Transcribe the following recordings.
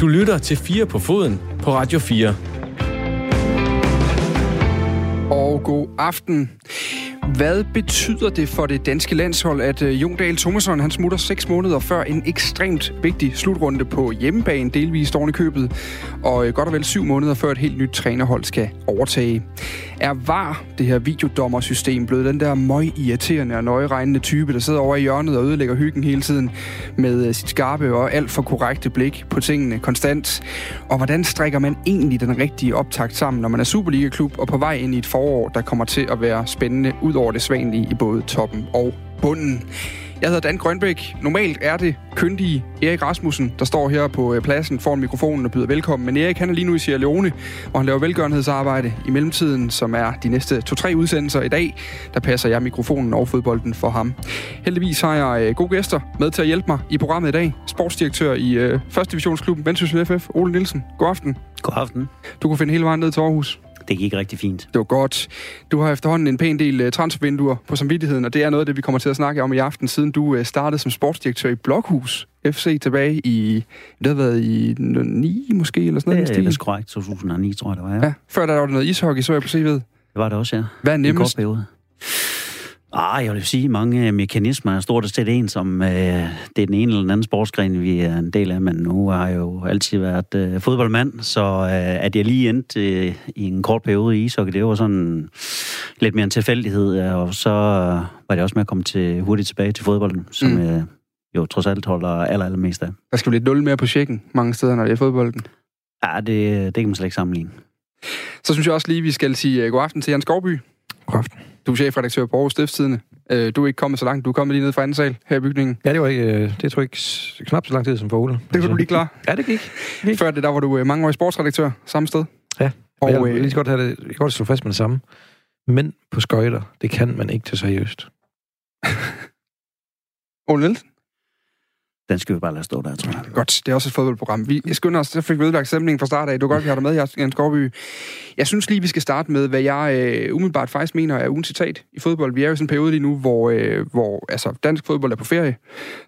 Du lytter til 4 på foden på Radio 4. Og god aften. Hvad betyder det for det danske landshold, at øh, Jon Dahl Thomasson han smutter seks måneder før en ekstremt vigtig slutrunde på hjemmebane, delvist oven i købet, og øh, godt og vel syv måneder før et helt nyt trænerhold skal overtage? Er VAR, det her videodommersystem, blevet den der møg irriterende og nøjeregnende type, der sidder over i hjørnet og ødelægger hyggen hele tiden med øh, sit skarpe og alt for korrekte blik på tingene konstant? Og hvordan strikker man egentlig den rigtige optakt sammen, når man er Superliga-klub og på vej ind i et forår, der kommer til at være spændende ud over det svanlige i både toppen og bunden. Jeg hedder Dan Grønbæk. Normalt er det kyndige Erik Rasmussen, der står her på øh, pladsen foran mikrofonen og byder velkommen. Men Erik han er lige nu i Sierra Leone, hvor han laver velgørenhedsarbejde i mellemtiden, som er de næste to-tre udsendelser i dag. Der passer jeg mikrofonen og fodbolden for ham. Heldigvis har jeg øh, gode gæster med til at hjælpe mig i programmet i dag. Sportsdirektør i øh, 1. divisionsklubben Vendsyssel FF, Ole Nielsen. God aften. God aften. Du kunne finde hele vejen ned til Aarhus det gik rigtig fint. Det var godt. Du har efterhånden en pæn del uh, transfervinduer på samvittigheden, og det er noget af det, vi kommer til at snakke om i aften, siden du uh, startede som sportsdirektør i Blokhus FC tilbage i, det har været i 9 måske, eller sådan noget? Det er korrekt, 2009 tror jeg det var, ja. ja. Før der var der noget ishockey, så jeg på CV'et. Det var det også, ja. Hvad er nemmest? Ah, jeg vil sige, mange mekanismer er stort set en, som øh, det er den ene eller den anden sportsgren, vi er en del af, men nu har jeg jo altid været øh, fodboldmand, så øh, at jeg lige endte øh, i en kort periode i ishockey, det var sådan lidt mere en tilfældighed, og så var det også med at komme til, hurtigt tilbage til fodbolden, som mm. øh, jo trods alt holder aller, allermest af. Der skal jo lidt nul mere på checken mange steder, når det er fodbolden. Ja, det, det kan man slet ikke sammenligne. Så synes jeg også lige, vi skal sige uh, god aften til Jan Skovby. God aften. Du er chefredaktør på Aarhus Stiftstidende. Øh, du er ikke kommet så langt. Du er kommet lige ned fra anden sal her i bygningen. Ja, det var ikke, øh, det tror jeg ikke knap så lang tid som for Ole. Det kunne du lige klar. Ja, det gik. gik. Før det, der var du øh, mange år sportsredaktør samme sted. Ja, og, jeg vil lige godt have det, jeg kan godt slå fast med det samme. Men på skøjter, det kan man ikke til seriøst. Ole Nielsen? Den skal vi bare lade stå der, tror jeg. Godt, det er også et fodboldprogram. Vi skynder os, så fik vi ødelagt stemningen fra start af. Du godt, vi har dig med, Jens Gårdby. Jeg synes lige, vi skal starte med, hvad jeg øh, umiddelbart faktisk mener er ugen citat i fodbold. Vi er jo i sådan en periode lige nu, hvor, øh, hvor altså, dansk fodbold er på ferie,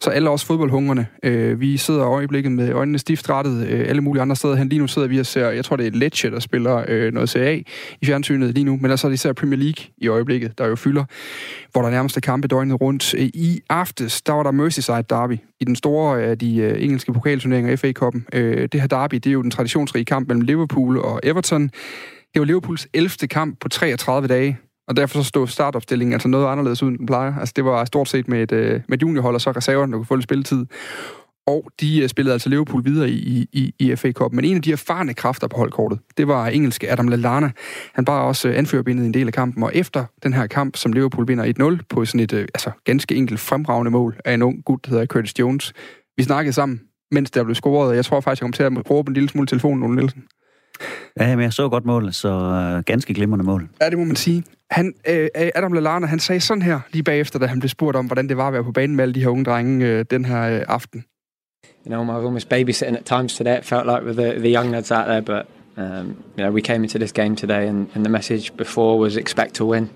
så alle os fodboldhungrende. Øh, vi sidder i øjeblikket med øjnene stift rettet øh, alle mulige andre steder hen. Lige nu sidder vi og ser, jeg tror det er Lecce, der spiller øh, noget CA i fjernsynet lige nu, men altså især Premier League i øjeblikket, der jo fylder, hvor der nærmest er kampe døgnet rundt. Øh, I aftes, der var der Merseyside Derby i den store af de øh, engelske pokalturneringer, FA-koppen. Det her derby, det er jo den traditionsrige kamp mellem Liverpool og Everton. Det var Liverpools 11. kamp på 33 dage, og derfor så stod startopstillingen altså noget anderledes ud, end den plejer. Altså det var stort set med et, med et juniorhold, og så reserverne, der kunne få lidt spilletid. Og de øh, spillede altså Liverpool videre i, i, i FA Cup. Men en af de erfarne kræfter på holdkortet, det var engelske Adam Lallana. Han bare også øh, anførerbindet en del af kampen, og efter den her kamp, som Liverpool vinder 1-0 på sådan et øh, altså, ganske enkelt fremragende mål af en ung gut, der hedder Curtis Jones. Vi snakkede sammen, mens der blev scoret, og jeg tror faktisk, jeg kom til at råbe en lille smule telefonen, Ole Nielsen. Ja, men jeg så godt mål, så ganske glimrende mål. Ja, det må man sige. Han, øh, Adam Lallana, han sagde sådan her lige bagefter, da han blev spurgt om, hvordan det var at være på banen med alle de her unge drenge øh, den her øh, aften. You know, I was almost babysitting at times today. It felt like with the, the young lads out there, but um, you know, we came into this game today, and, and the message before was expect to win.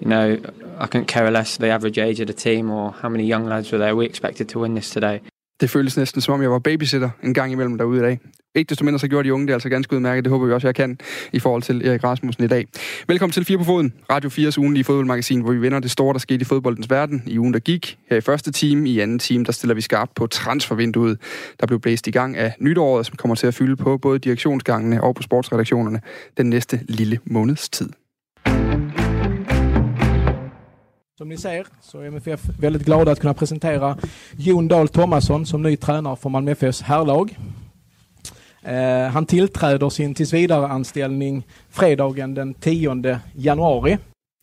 You know, I couldn't care less the average age of the team or how many young lads were there. We expected to win this today. Det føles næsten som om, jeg var babysitter en gang imellem derude i dag. Ikke desto mindre så gjorde de unge det altså ganske udmærket. Det håber vi også, jeg kan i forhold til Erik Rasmussen i dag. Velkommen til 4 på foden, Radio 4's ugenlige fodboldmagasin, hvor vi vender det store, der skete i fodboldens verden i ugen, der gik. Her i første time, i anden time, der stiller vi skarpt på transfervinduet, der blev blæst i gang af nytåret, som kommer til at fylde på både direktionsgangene og på sportsredaktionerne den næste lille måneds tid. Som ni ser så är MFF väldigt glada att kunna presentera Jon Dahl Tomasson som ny tränare för Malmö FFs herrlag. Eh, han tillträder sin tillsvidareanställning fredagen den 10 januari.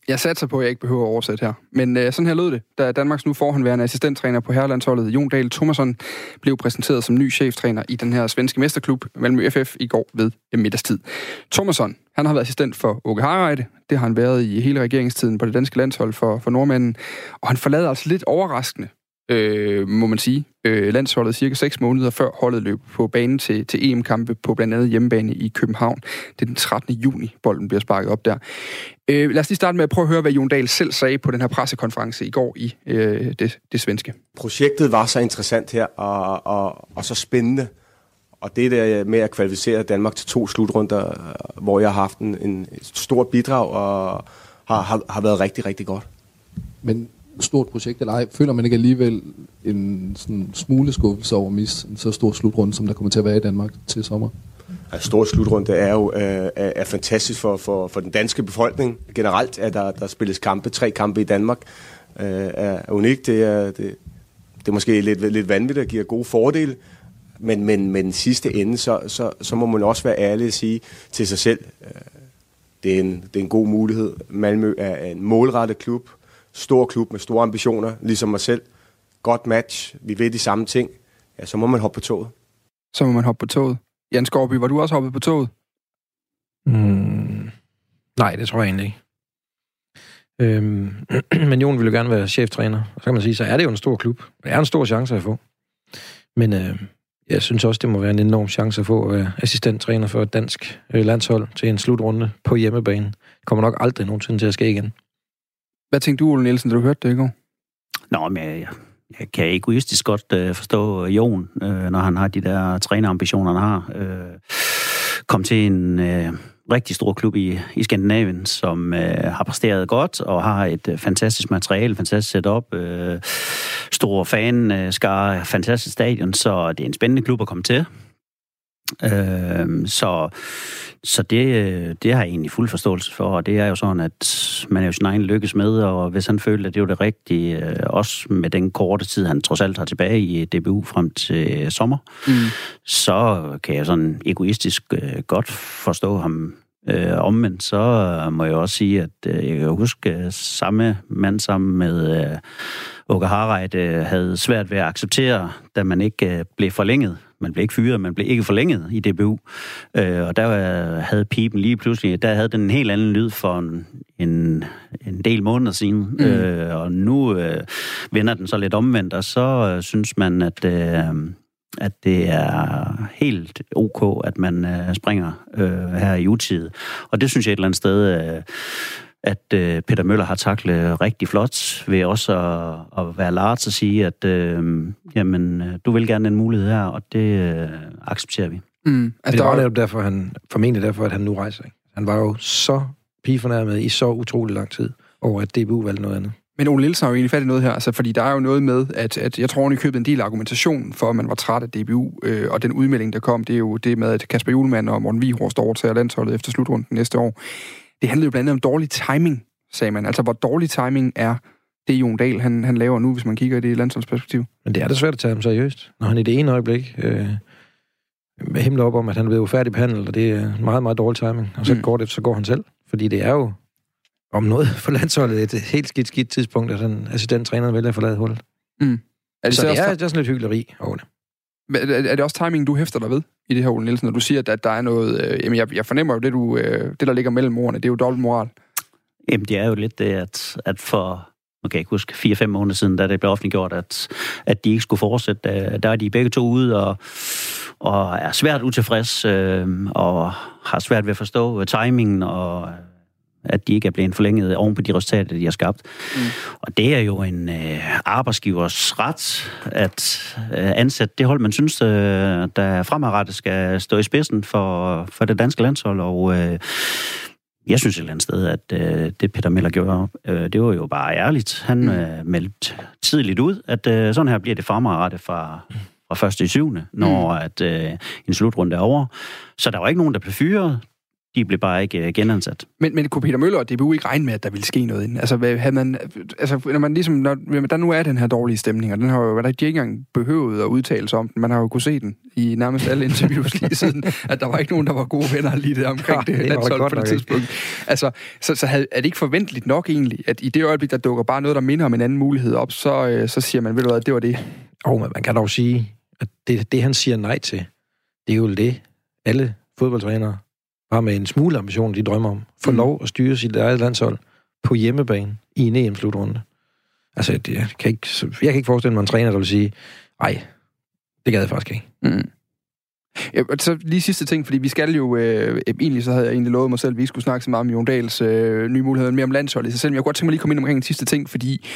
Jeg satser på, at jeg ikke behøver at oversætte her. Men øh, sådan her lød det, da Danmarks nu forhåndværende assistenttræner på herrelandsholdet, Jon Dahl Thomasson, blev præsenteret som ny cheftræner i den her svenske mesterklub, Malmø FF, i går ved øh, middagstid. Thomasson, han har været assistent for Åke Harreide. Det har han været i hele regeringstiden på det danske landshold for, for nordmanden. Og han forlader altså lidt overraskende øh, må man sige, øh, landsholdet cirka 6 måneder før holdet løb på banen til, til EM-kampe på blandt andet hjemmebane i København. Det er den 13. juni, bolden bliver sparket op der. Øh, lad os lige starte med at prøve at høre, hvad Jon Dahl selv sagde på den her pressekonference i går i øh, det, det svenske. Projektet var så interessant her, og, og, og så spændende, Og det der med at kvalificere Danmark til to slutrunder, øh, hvor jeg har haft en, en stort bidrag og har, har, har været rigtig, rigtig godt. Men stort projekt eller ej, føler man ikke alligevel en sådan smule skuffelse over at misse en så stor slutrunde, som der kommer til at være i Danmark til sommer? Altså, stor slutrunde er jo øh, er, er fantastisk for, for, for den danske befolkning. Generelt at der, der spilles kampe, tre kampe i Danmark, øh, er unikt. Det er, det, det er måske lidt, lidt vanvittigt og giver gode fordele, men, men, men sidste ende, så, så, så må man også være ærlig og sige til sig selv, øh, det, er en, det er en god mulighed. Malmø er en målrettet klub, stor klub med store ambitioner, ligesom mig selv. Godt match, vi ved de samme ting. Ja, så må man hoppe på toget. Så må man hoppe på toget. Jan Skorby, var du også hoppet på toget? Mm, nej, det tror jeg egentlig ikke. Øhm, men Jon ville jo gerne være cheftræner. Så kan man sige, så er det jo en stor klub. Det er en stor chance at få. Men øh, jeg synes også, det må være en enorm chance at få at være assistenttræner for et dansk øh, landshold til en slutrunde på hjemmebane. Det kommer nok aldrig nogensinde til at ske igen. Hvad tænkte du, Ole Nielsen, da du hørte det i går? Nå, men jeg, jeg kan egoistisk godt øh, forstå øh, Jon, øh, når han har de der trænerambitioner, han har. Øh, kom til en øh, rigtig stor klub i, i Skandinavien, som øh, har præsteret godt og har et øh, fantastisk materiale, fantastisk setup, øh, stor fan, øh, skar, fantastisk stadion, så det er en spændende klub at komme til. Øh, så så det, det har jeg egentlig fuld forståelse for, og det er jo sådan, at man er jo sin egen lykkes med, og hvis han føler, at det er det rigtige, øh, også med den korte tid, han trods alt har tilbage i DBU frem til sommer, mm. så kan jeg sådan egoistisk øh, godt forstå ham Øh, omvendt så øh, må jeg også sige, at øh, jeg kan huske, samme mand sammen med øh, Åke Harreid øh, havde svært ved at acceptere, da man ikke øh, blev forlænget man blev ikke fyret, man blev ikke forlænget i DBU. Øh, og der havde pipen lige pludselig, der havde den en helt anden lyd for en, en, en del måneder siden. Mm. Øh, og nu øh, vender den så lidt omvendt, og så øh, synes man, at... Øh, at det er helt ok, at man øh, springer øh, her i utid. Og det synes jeg et eller andet sted, øh, at øh, Peter Møller har taklet rigtig flot ved også at, at være lart og sige, at øh, jamen, du vil gerne en mulighed her, og det øh, accepterer vi. Mm. Altså, det var netop derfor, han, formentlig derfor, at han nu rejser. Ikke? Han var jo så pigefornærmet i så utrolig lang tid over, at DBU valgte noget andet. Men Ole Nielsen har jo egentlig fat i noget her, altså, fordi der er jo noget med, at, at jeg tror, at købte en del argumentation for, at man var træt af DBU, øh, og den udmelding, der kom, det er jo det med, at Kasper Julemand og Morten Vihorst overtager landsholdet efter slutrunden næste år. Det handlede jo blandt andet om dårlig timing, sagde man. Altså, hvor dårlig timing er det, Jon Dahl han, han laver nu, hvis man kigger i det landsholdsperspektiv. Men det er da svært at tage ham seriøst, når han i det ene øjeblik øh, himler op om, at han er blevet færdigbehandlet, og det er meget, meget dårlig timing. Og så mm. går det, så går han selv. Fordi det er jo om noget for landsholdet et helt skidt, skidt tidspunkt, at den assistenttræner vælger at forlade hullet. Mm. Er det så, så det er, det er sådan lidt hyggeleri over det. Er det også timing, du hæfter dig ved i det her, Ole Nielsen, når du siger, at der er noget... Øh, jamen, jeg, jeg fornemmer jo, det, du, øh, det, der ligger mellem ordene, det er jo dobbelt moral. Jamen, det er jo lidt det, at, at for man kan ikke huske, 4-5 måneder siden, da det blev offentliggjort, at, at de ikke skulle fortsætte. Der, der er de begge to ude og, og er svært utilfreds øh, og har svært ved at forstå timingen og at de ikke er blevet forlænget oven på de resultater, de har skabt. Mm. Og det er jo en øh, arbejdsgivers ret at øh, ansætte det hold, man synes, øh, der fremadrettet skal stå i spidsen for, for det danske landshold. Og øh, jeg synes et eller andet sted, at øh, det Peter Miller gjorde, øh, det var jo bare ærligt. Han mm. øh, meldte tidligt ud, at øh, sådan her bliver det fremadrettet fra, fra første i syvende, når mm. at øh, en slutrunde er over. Så der var ikke nogen, der blev fyret de blev bare ikke øh, genansat. Men, men kunne Peter Møller og DBU ikke regne med, at der ville ske noget inden? Altså, havde man, altså når man ligesom, når der nu er den her dårlige stemning, og den har jo været ikke engang behøvet at udtale sig om den. Man har jo kunne se den i nærmest alle interviews lige siden, at der var ikke nogen, der var gode venner lige der omkring ja, det, det landshold på det tidspunkt. Altså, så, så havde, er det ikke forventeligt nok egentlig, at i det øjeblik, der dukker bare noget, der minder om en anden mulighed op, så, øh, så siger man, ved du hvad, det var det. Og man kan dog sige, at det, det han siger nej til, det er jo det, alle fodboldtrænere bare med en smule ambition, de drømmer om, få mm. lov at styre sit eget landshold på hjemmebane i en EM-slutrunde. Altså, det, jeg, kan ikke, jeg kan ikke forestille mig en træner, der vil sige, ej, det gad jeg faktisk ikke. Mm. Ja, og så lige sidste ting, fordi vi skal jo... Øh, egentlig så havde jeg egentlig lovet mig selv, at vi ikke skulle snakke så meget om Jon Dahls øh, nye muligheder, mere om landsholdet i sig selv. Men jeg kunne godt tænke mig lige at komme ind omkring en sidste ting, fordi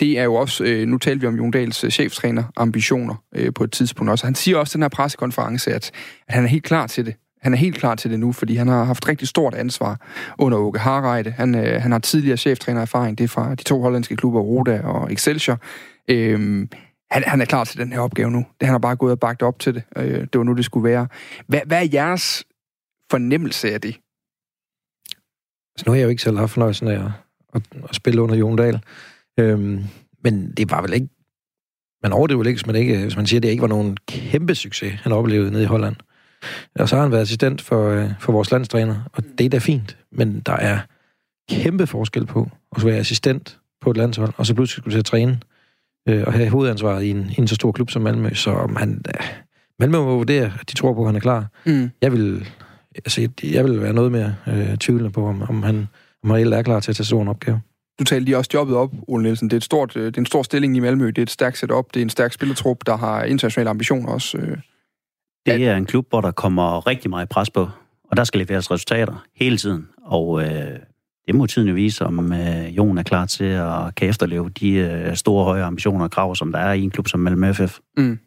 det er jo også... Øh, nu talte vi om Jon Dahls øh, cheftræner ambitioner øh, på et tidspunkt også. Han siger også i den her pressekonference, at, at han er helt klar til det. Han er helt klar til det nu, fordi han har haft rigtig stort ansvar under Åke Harreide. Han, øh, han har tidligere cheftrænererfaring, det er fra de to hollandske klubber, Roda og Excelsior. Øhm, han, han er klar til den her opgave nu. Det, han har bare gået og bagt op til det. Øh, det var nu, det skulle være. Hvad, hvad er jeres fornemmelse af det? Altså, nu har jeg jo ikke selv haft fornøjelsen af at, at, at spille under Jon Dahl. Øhm, men det var vel ikke... Man overdriver vel ikke, hvis man, ikke, hvis man siger, at det ikke var nogen kæmpe succes, han oplevede nede i Holland. Og så har han været assistent for, øh, for vores landstræner, og det er da fint. Men der er kæmpe forskel på at være assistent på et landshold, og så pludselig skulle til at træne øh, og have hovedansvaret i en, i en så stor klub som Malmø. Så om han, øh, Malmø må vurdere, at de tror på, at han er klar. Mm. Jeg vil, altså, jeg vil være noget mere øh, tvivlende på, om, om han om han er klar til at tage sådan en opgave. Du talte lige også jobbet op, Ole Nielsen. Det er, et stort, øh, det er en stor stilling i Malmø. Det er et stærkt setup. Det er en stærk spillertrup, der har internationale ambitioner også. Det er en klub, hvor der kommer rigtig meget pres på, og der skal leveres resultater hele tiden. Og øh, det må tiden jo vise, om øh, Jon er klar til at kan efterleve de øh, store, høje ambitioner og krav, som der er i en klub som Malmö FF. Mm.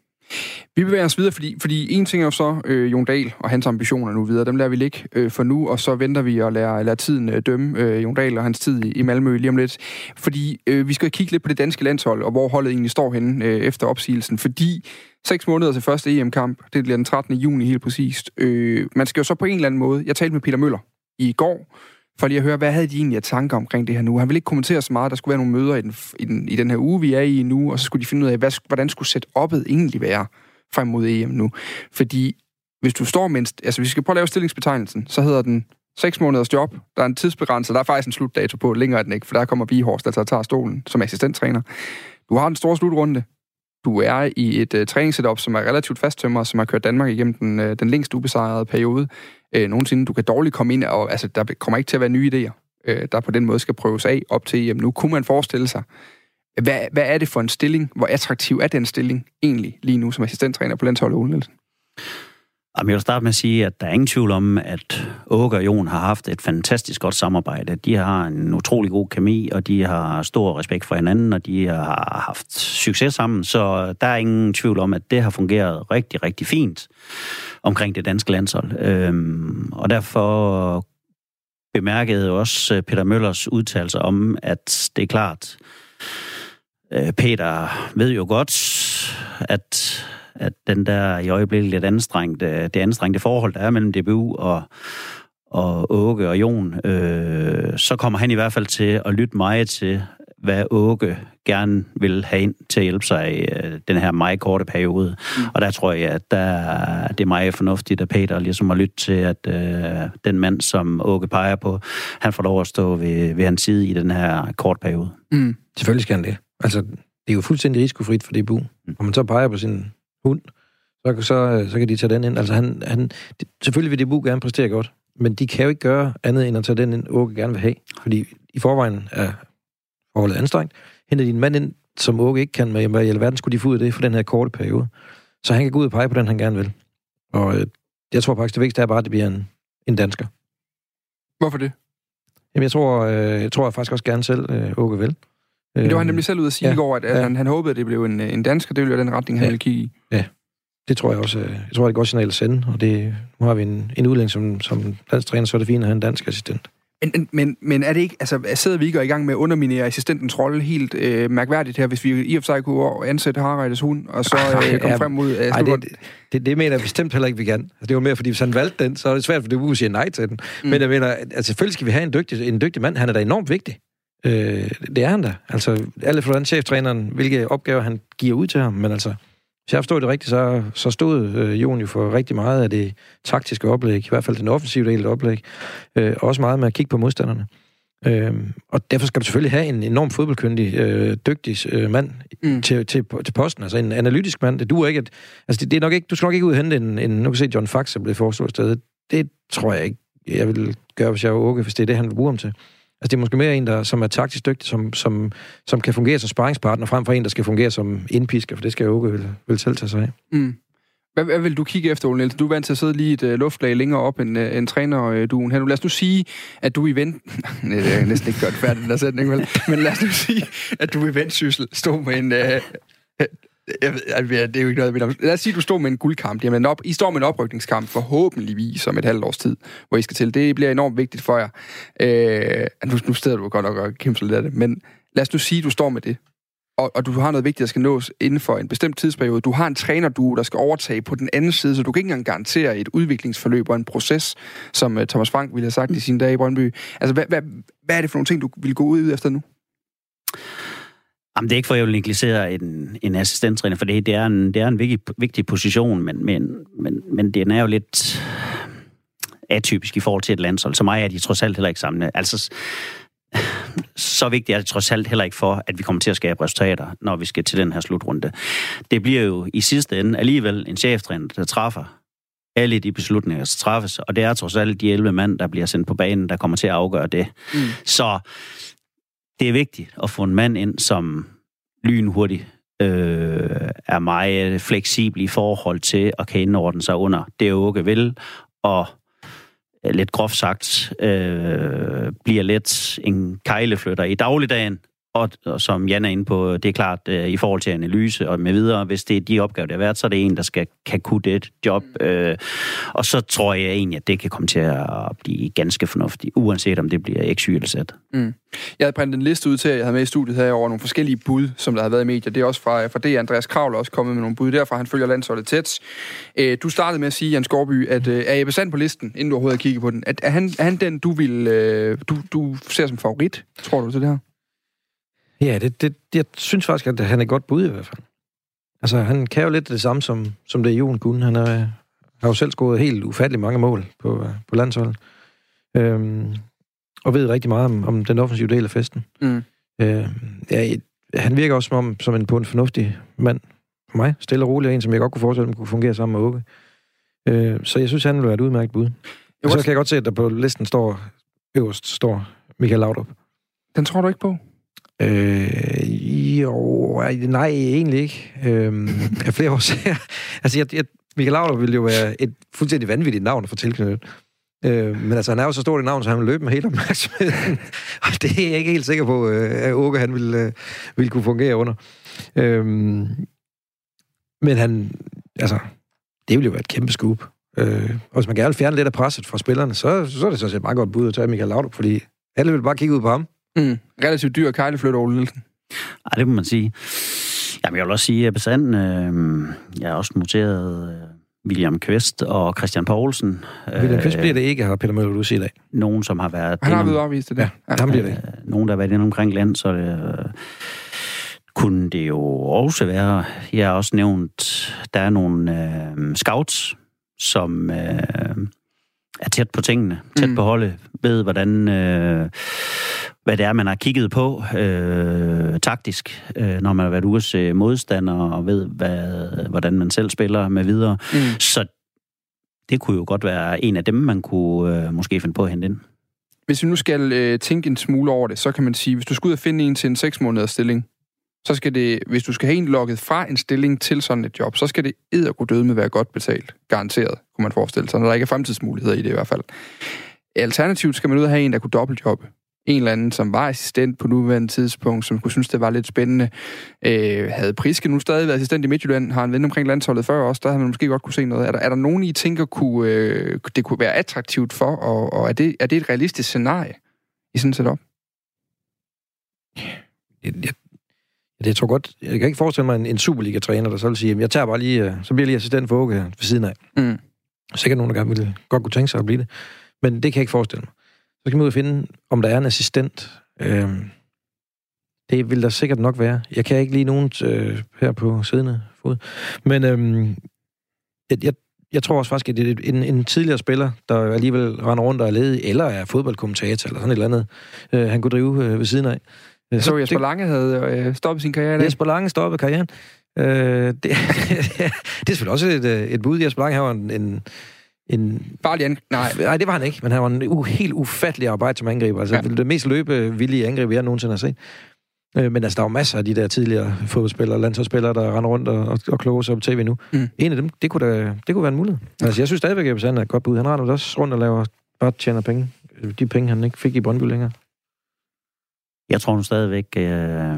Vi bevæger os videre, fordi, fordi en ting er jo så øh, Jon Dahl og hans ambitioner nu videre. Dem lader vi ligge øh, for nu, og så venter vi og lader, lader tiden øh, dømme øh, Jon Dahl og hans tid i, i Malmø lige om lidt. Fordi øh, vi skal kigge lidt på det danske landshold, og hvor holdet egentlig står henne øh, efter opsigelsen. Fordi seks måneder til første EM-kamp, det bliver den 13. juni helt præcist. Øh, man skal jo så på en eller anden måde... Jeg talte med Peter Møller i går, for lige at høre, hvad havde de egentlig af tanker omkring det her nu? Han ville ikke kommentere så meget. Der skulle være nogle møder i den, i den, i den her uge, vi er i nu, og så skulle de finde ud af, hvad, hvordan skulle setup'et egentlig være frem mod EM nu. Fordi hvis du står mindst... Altså, hvis vi skal prøve at lave stillingsbetegnelsen, så hedder den 6 måneders job. Der er en tidsbegrænset. Der er faktisk en slutdato på. Længere er den ikke, for der kommer Vihorst, der altså tager stolen som assistenttræner. Du har en stor slutrunde. Du er i et uh, træningssetup, som er relativt fasttømret, som har kørt Danmark igennem den, uh, den længst ubesejrede periode uh, nogensinde. Du kan dårligt komme ind, og altså, der kommer ikke til at være nye idéer, uh, der på den måde skal prøves af op til EM. Nu kunne man forestille sig, hvad, hvad er det for en stilling? Hvor attraktiv er den stilling egentlig lige nu som assistenttræner på landsholdet, Ole Nielsen? Jamen, jeg vil starte med at sige, at der er ingen tvivl om, at Åke og Jon har haft et fantastisk godt samarbejde. De har en utrolig god kemi, og de har stor respekt for hinanden, og de har haft succes sammen, så der er ingen tvivl om, at det har fungeret rigtig, rigtig fint omkring det danske landshold. Øhm, og derfor bemærkede også Peter Møllers udtalelse om, at det er klart, øh, Peter ved jo godt, at at den der i øjeblikket lidt anstrengte, det anstrengte forhold, der er mellem DBU og, og Åke og Jon, øh, så kommer han i hvert fald til at lytte meget til, hvad Åke gerne vil have ind til at hjælpe sig i øh, den her meget korte periode. Mm. Og der tror jeg, at der, det er meget fornuftigt, at Peter ligesom har lyttet til, at øh, den mand, som Åke peger på, han får lov at stå ved, ved hans side i den her kort periode. Mm. Selvfølgelig skal han det. Altså, det er jo fuldstændig risikofrit for DBU. Mm. Om man så peger på sin hund, så, så, så kan de tage den ind. Altså han, han, det, selvfølgelig vil DBU gerne præstere godt, men de kan jo ikke gøre andet end at tage den ind, Åke gerne vil have. Fordi i forvejen er forholdet anstrengt. Henter de en mand ind, som Åke ikke kan med, hvad i alverden skulle de få ud af det for den her korte periode. Så han kan gå ud og pege på den, han gerne vil. Og øh, jeg tror faktisk, det vigtigste er bare, at det bliver en, en dansker. Hvorfor det? Jamen, jeg tror, øh, jeg tror jeg faktisk også gerne selv, øh, Åke vil. Men det var han nemlig selv ud at sige ja, i går, at, at ja. han, han håbede, at det blev en, en dansker. Det ville være den retning, han ja. ville kigge i. Ja, det tror jeg også. Jeg tror, det er et godt signal at sende. Og det, nu har vi en, en udlænding som, som landstræner, så er det fint at have en dansk assistent. Men, men, men er det ikke, altså sidder vi ikke i gang med at underminere assistentens rolle helt øh, mærkværdigt her, hvis vi i og for sig kunne ansætte Harreides hund, og så øh, komme ja, frem mod... Øh, nej, det, det, det, mener jeg bestemt heller ikke, vi kan. Altså, det var mere, fordi hvis han valgte den, så er det svært for det at sige nej til den. Mm. Men jeg mener, altså, selvfølgelig skal vi have en dygtig, en dygtig mand. Han er da enormt vigtig. Øh, det er han da. Altså, alle for den cheftræneren, hvilke opgaver han giver ud til ham, men altså, hvis jeg forstår det rigtigt, så, så stod øh, Jon jo for rigtig meget af det taktiske oplæg, i hvert fald den offensive del af oplæg, øh, også meget med at kigge på modstanderne. Øh, og derfor skal du selvfølgelig have en enorm fodboldkyndig, øh, dygtig øh, mand mm. til, til, til posten, altså en analytisk mand. Det duer ikke, at, altså det, det er nok ikke, du skal nok ikke ud og hente en, en nu kan se John Fax, som blev foreslået sted. Det tror jeg ikke, jeg vil gøre, hvis jeg var Åke, hvis det er det, han vil bruge ham til. Altså, det er måske mere en, der, som er taktisk dygtig, som, som, som kan fungere som sparringspartner, frem for en, der skal fungere som indpisker, for det skal Åke vel, vel selv tage sig af. Mm. Hvad, hvad vil du kigge efter, Ole Nielsen? Du er vant til at sidde lige et uh, luftlag længere op end, uh, end trænerduen her. Nu lad os nu sige, at du i vent... Nej, det er næsten ikke godt færdigt, den der sætning, vel? Men lad os nu sige, at du i ventsyssel stod med en... Uh, jeg ved, altså, det er jo ikke noget, jeg ved. Lad os sige, at du står med en guldkamp. Jamen, op, I står med en oprykningskamp forhåbentligvis om et halvt års tid, hvor I skal til. Det bliver enormt vigtigt for jer. Øh, altså, nu, nu steder du godt nok og kæmper lidt af det, men lad os nu sige, at du står med det og, og du har noget vigtigt, der skal nås inden for en bestemt tidsperiode. Du har en træner, du der skal overtage på den anden side, så du kan ikke engang garantere et udviklingsforløb og en proces, som uh, Thomas Frank ville have sagt i sine dage i Brøndby. Altså, hvad, hvad, hvad er det for nogle ting, du vil gå ud efter nu? Jamen, det er ikke for, at jeg vil negligere en, en assistenttræner, for det, det, er en, det er en vigtig, vigtig position, men, men, men, men den er jo lidt atypisk i forhold til et landshold. Så mig er de trods alt heller ikke sammen. Altså, så vigtigt er det trods alt heller ikke for, at vi kommer til at skabe resultater, når vi skal til den her slutrunde. Det bliver jo i sidste ende alligevel en cheftræner, der træffer alle de beslutninger, der træffes, og det er trods alt de 11 mand, der bliver sendt på banen, der kommer til at afgøre det. Mm. Så det er vigtigt at få en mand ind, som lynhurtigt øh, er meget fleksibel i forhold til at kan indordne sig under det, Åke vil, og øh, lidt groft sagt, øh, bliver lidt en kejleflytter i dagligdagen, og, og som Jan er inde på, det er klart, øh, i forhold til analyse og med videre, hvis det er de opgaver, der er været, så er det en, der skal kan kunne det job. Øh, og så tror jeg egentlig, at det kan komme til at blive ganske fornuftigt, uanset om det bliver X, Y eller Z. Mm. Jeg havde printet en liste ud til, jeg havde med i studiet her over nogle forskellige bud, som der har været i medier. Det er også fra, fra det, Andreas Kravl også kommet med nogle bud derfra. Han følger landsholdet tæt. Øh, du startede med at sige, Jan Skorby, at øh, er Ebbe Sand på listen, inden du overhovedet har kigget på den? At, er, han, er han den, du, vil, øh, du, du ser som favorit, tror du, til det her? Ja, det, det, jeg synes faktisk, at han er godt bud i hvert fald. Altså, han kan jo lidt det samme, som, som det Jon kunne. Han er, har jo selv scoret helt ufattelig mange mål på, på landsholdet. Øhm, og ved rigtig meget om, om den offensive del af festen. Mm. Øh, ja, han virker også som, om, som en, på en fornuftig mand for mig. Stille og rolig, og en, som jeg godt kunne forestille mig kunne fungere sammen med Åke. Øh, så jeg synes, han vil være et udmærket bud. Og så kan jeg godt se, at der på listen står, øverst står Michael Laudrup. Den tror du ikke på? Øh, jo, nej, egentlig ikke. Øh, af flere årsager. altså, jeg, jeg, Michael Laudrup ville jo være et fuldstændig vanvittigt navn at få tilknyttet. Øh, men altså, han er jo så stort et navn, så han vil løbe med hele opmærksomheden. og det er jeg ikke helt sikker på, øh, at Åke han ville, øh, ville kunne fungere under. Øh, men han, altså, det ville jo være et kæmpe scoop. Øh, og hvis man gerne vil fjerne lidt af presset fra spillerne, så, så er det så set meget godt bud at tage Michael Laudrup, fordi alle vil bare kigge ud på ham. Mm. Relativt dyr kejleflytter, Ole Nielsen. Ej, det må man sige. Jamen, jeg vil også sige, at Besand, øh, jeg har også noteret øh, William Kvist og Christian Poulsen. William Kvist bliver det ikke, har Peter Møller du sige i dag. Nogen, som har været... Han har været afvist det. Ja, ja. ham bliver det. Øh, nogen, der har været inde omkring land, så øh, kunne det jo også være. Jeg har også nævnt, der er nogle øh, scouts, som... Øh, er tæt på tingene, tæt mm. på holdet, ved hvordan, øh, hvad det er, man har kigget på øh, taktisk, øh, når man har været ude se modstander, og ved, hvad, hvordan man selv spiller med videre. Mm. Så det kunne jo godt være en af dem, man kunne øh, måske finde på at hente ind. Hvis vi nu skal øh, tænke en smule over det, så kan man sige, hvis du skal ud og finde en til en 6 måneders stilling, så skal det, hvis du skal have en lukket fra en stilling til sådan et job, så skal det eddergå døde med være godt betalt. Garanteret, kunne man forestille sig, når der ikke er fremtidsmuligheder i det i hvert fald. Alternativt skal man ud og have en, der kunne dobbeltjobbe. En eller anden, som var assistent på nuværende tidspunkt, som kunne synes, det var lidt spændende. Øh, havde Priske nu stadig været assistent i Midtjylland, har han vendt omkring landsholdet før også, der havde man måske godt kunne se noget. Er der, er der nogen, I tænker, kunne, øh, det kunne være attraktivt for, og, og er, det, er det et realistisk scenarie i sådan et setup? Jeg, jeg det jeg tror godt, jeg kan ikke forestille mig en, en Superliga-træner, der så vil sige, jeg tager bare lige, øh, så bliver jeg lige assistent for Åke ved siden af. Mm. Sikkert nogen, der gerne vil, godt kunne tænke sig at blive det. Men det kan jeg ikke forestille mig. Så kan man ud og finde, om der er en assistent. Øhm, det vil der sikkert nok være. Jeg kan ikke lige nogen øh, her på siddende fod. Men øhm, jeg, jeg, jeg tror også faktisk, at det er en, en tidligere spiller, der alligevel render rundt og er ledig, eller er fodboldkommentator, eller sådan et eller andet, øh, han kunne drive øh, ved siden af. Jeg så Jesper Lange havde øh, stoppet sin karriere. Der. Jesper Lange stoppede karrieren. Øh, det, det er selvfølgelig også et, øh, et bud. Jesper Lange har en, en en... Farlig ang... Nej. Nej, det var han ikke, men han var en u- helt ufattelig arbejde som angriber. Altså, ja. det mest løbevillige angreb, jeg nogensinde har set. Øh, men altså, der er jo masser af de der tidligere fodboldspillere, landsholdsspillere, der render rundt og, og, og kloger sig på tv nu. Mm. En af dem, det kunne, da, det kunne være en mulighed. Altså, jeg synes stadigvæk, at han er et godt bud. Han render også rundt og laver, bare tjener penge. De penge, han ikke fik i Brøndby længere. Jeg tror nu stadigvæk, øh,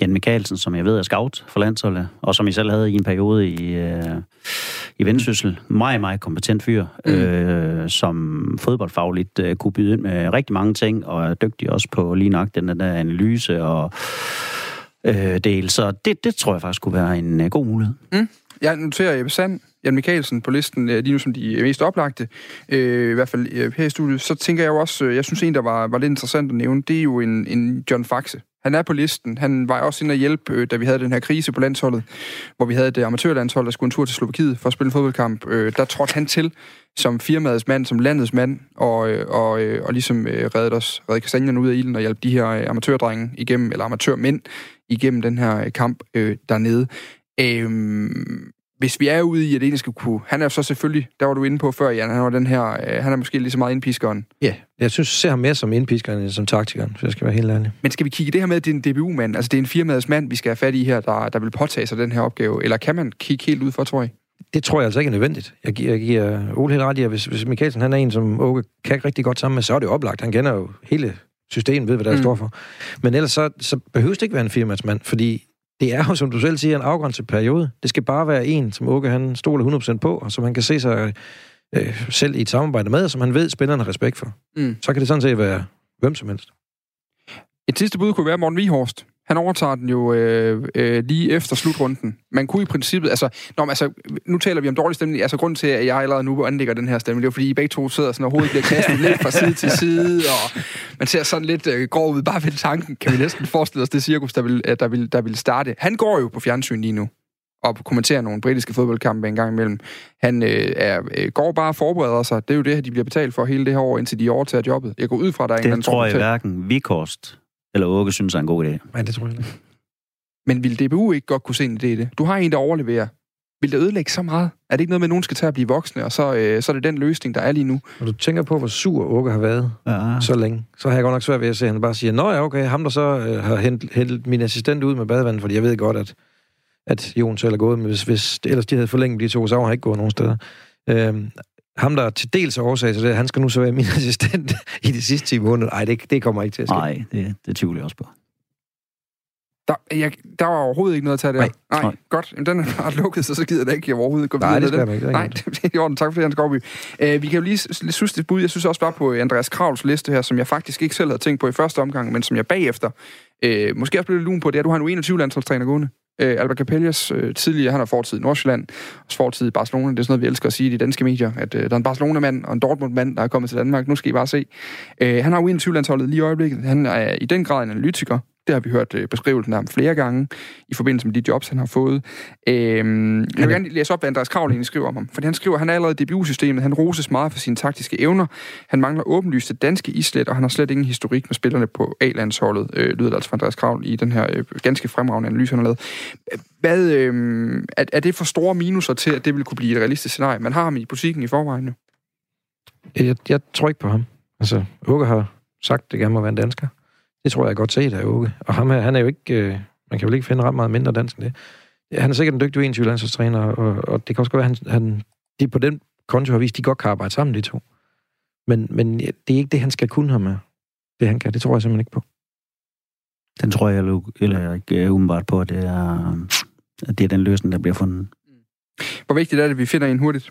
Jan Mikkelsen, som jeg ved er scout for landsholdet, og som I selv havde i en periode i, øh, i Vendsyssel, meget, meget kompetent fyr, mm. øh, som fodboldfagligt øh, kunne byde ind med rigtig mange ting, og er dygtig også på lige nok den der analyse og øh, del. Så det, det tror jeg faktisk kunne være en øh, god mulighed. Jeg noterer Jeppe Sand, Jan Mikkelsen på listen, øh, lige nu som de mest oplagte, øh, i hvert fald øh, her i studiet. Så tænker jeg jo også, øh, jeg synes en, der var, var lidt interessant at nævne, det er jo en, en John Faxe. Han er på listen. Han var også inde at hjælpe, øh, da vi havde den her krise på landsholdet, hvor vi havde det øh, amatørlandshold, der skulle en tur til Slovakiet for at spille en fodboldkamp. Øh, der trådte han til som firmaets mand, som landets mand, og, øh, og, øh, og ligesom øh, reddede os, reddede kastanjerne ud af ilden og hjalp de her øh, amatørdrenge igennem, eller amatørmænd igennem den her øh, kamp øh, dernede. Øh, hvis vi er ude i, at det egentlig skal kunne... Han er så selvfølgelig, der var du inde på før, Jan, han var den her... Øh, han er måske lige så meget indpiskeren. Ja, jeg synes, jeg ser ham mere som indpiskeren end som taktikeren, så jeg skal være helt ærlig. Men skal vi kigge det her med, at det er en DBU-mand? Altså, det er en firmaets mand, vi skal have fat i her, der, der vil påtage sig den her opgave. Eller kan man kigge helt ud for, tror jeg? Det tror jeg altså ikke er nødvendigt. Jeg giver, jeg giver Ole helt ret i, at hvis, hvis Mikkelsen han er en, som Åke kan rigtig godt sammen med, så er det jo oplagt. Han kender jo hele systemet, ved hvad der Mm. står for. Men ellers så, så behøves det ikke være en firmatsmand, fordi det er jo, som du selv siger, en afgrænset periode. Det skal bare være en, som Åke han stoler 100% på, og som han kan se sig øh, selv i et samarbejde med, og som han ved, spillerne har respekt for. Mm. Så kan det sådan set være hvem som helst. Et sidste bud kunne være Morten Vihorst. Han overtager den jo øh, øh, lige efter slutrunden. Man kunne i princippet, altså, nå, men altså, nu taler vi om dårlig stemning. Altså, grunden til, at jeg allerede nu anlægger den her stemning, det er jo, fordi I begge to sidder sådan, og hovedet bliver kastet lidt fra side til side, og man ser sådan lidt øh, grov ud. Bare ved tanken kan vi næsten forestille os det cirkus, der vil, øh, der vil, der vil starte. Han går jo på fjernsyn lige nu og kommenterer nogle britiske fodboldkampe en gang imellem. Han øh, er, øh, går bare og forbereder sig. Det er jo det, de bliver betalt for hele det her år, indtil de overtager jobbet. Jeg går ud fra, at der er en Det tror jeg hverken Vikhorst eller Åke synes er en god idé. Nej, det tror jeg ikke. Men vil DBU ikke godt kunne se en idé i det? Du har en, der overleverer. Vil det ødelægge så meget? Er det ikke noget med, at nogen skal tage at blive voksne, og så, øh, så er det den løsning, der er lige nu? Når du tænker på, hvor sur Åke har været Ja. så længe, så har jeg godt nok svært ved at se, at han bare siger, Nå ja, okay, ham der så øh, har hentet, hentet min assistent ud med badevandet, fordi jeg ved godt, at, at Jon selv er gået, men hvis, hvis ellers de havde forlænget de to, så var han ikke gået nogen steder. Øhm, ham, der til dels er årsag til det, han skal nu så være min assistent i de sidste 10 måneder. Nej, det, det kommer ikke til at ske. Nej, det, det tvivler jeg også på. Der, jeg, der var overhovedet ikke noget at tage der. Nej. Nej. Nej. godt. Jamen, den er bare lukket, så så gider det ikke jeg overhovedet gå Nej, videre det med man ikke. Det er Nej, ikke det er i orden. Tak for det, Hans Skovby. Uh, vi kan jo lige synes det bud. Jeg synes også bare på Andreas Kravls liste her, som jeg faktisk ikke selv havde tænkt på i første omgang, men som jeg bagefter uh, måske også blev lidt lun på, det er, at du har en 21 landsholdstræner gående. Øh, Albert Capellas øh, tidligere, han har fortid i Nordsjælland, også fortid i Barcelona. Det er sådan noget, vi elsker at sige i de danske medier, at øh, der er en Barcelona-mand og en Dortmund-mand, der er kommet til Danmark. Nu skal I bare se. Øh, han har 21 landsholdet lige i øjeblikket. Han er i den grad en analytiker. Det har vi hørt øh, beskrivelsen af ham flere gange i forbindelse med de jobs, han har fået. Øhm, jeg vil gerne læse op, hvad Andreas Kravl egentlig skriver om ham. For han skriver, at han er allerede i DBU-systemet. Han roses meget for sine taktiske evner. Han mangler åbenlyst det danske islet, og han har slet ingen historik med spillerne på A-landsholdet, øh, lyder det altså fra Andreas Kravl i den her øh, ganske fremragende analyse, han har lavet. Hvad, øh, er, er det for store minuser til, at det vil kunne blive et realistisk scenarie? Man har ham i butikken i forvejen nu. Jeg, jeg tror ikke på ham. Altså, Åke har sagt, det gerne må være en dansker. Det tror jeg godt set af Åke. Og ham her, han er jo ikke... Øh, man kan vel ikke finde ret meget mindre dansk end det. Han er sikkert en dygtig 21 landsholdstræner, og, og det kan også godt være, at han, han, de på den konto har vist, de godt kan arbejde sammen, de to. Men, men det er ikke det, han skal kunne ham med. Det han kan, det tror jeg simpelthen ikke på. Den tror jeg heller ikke øh, umiddelbart på, at det er, at det er den løsning, der bliver fundet. Hvor vigtigt er det, at vi finder en hurtigt?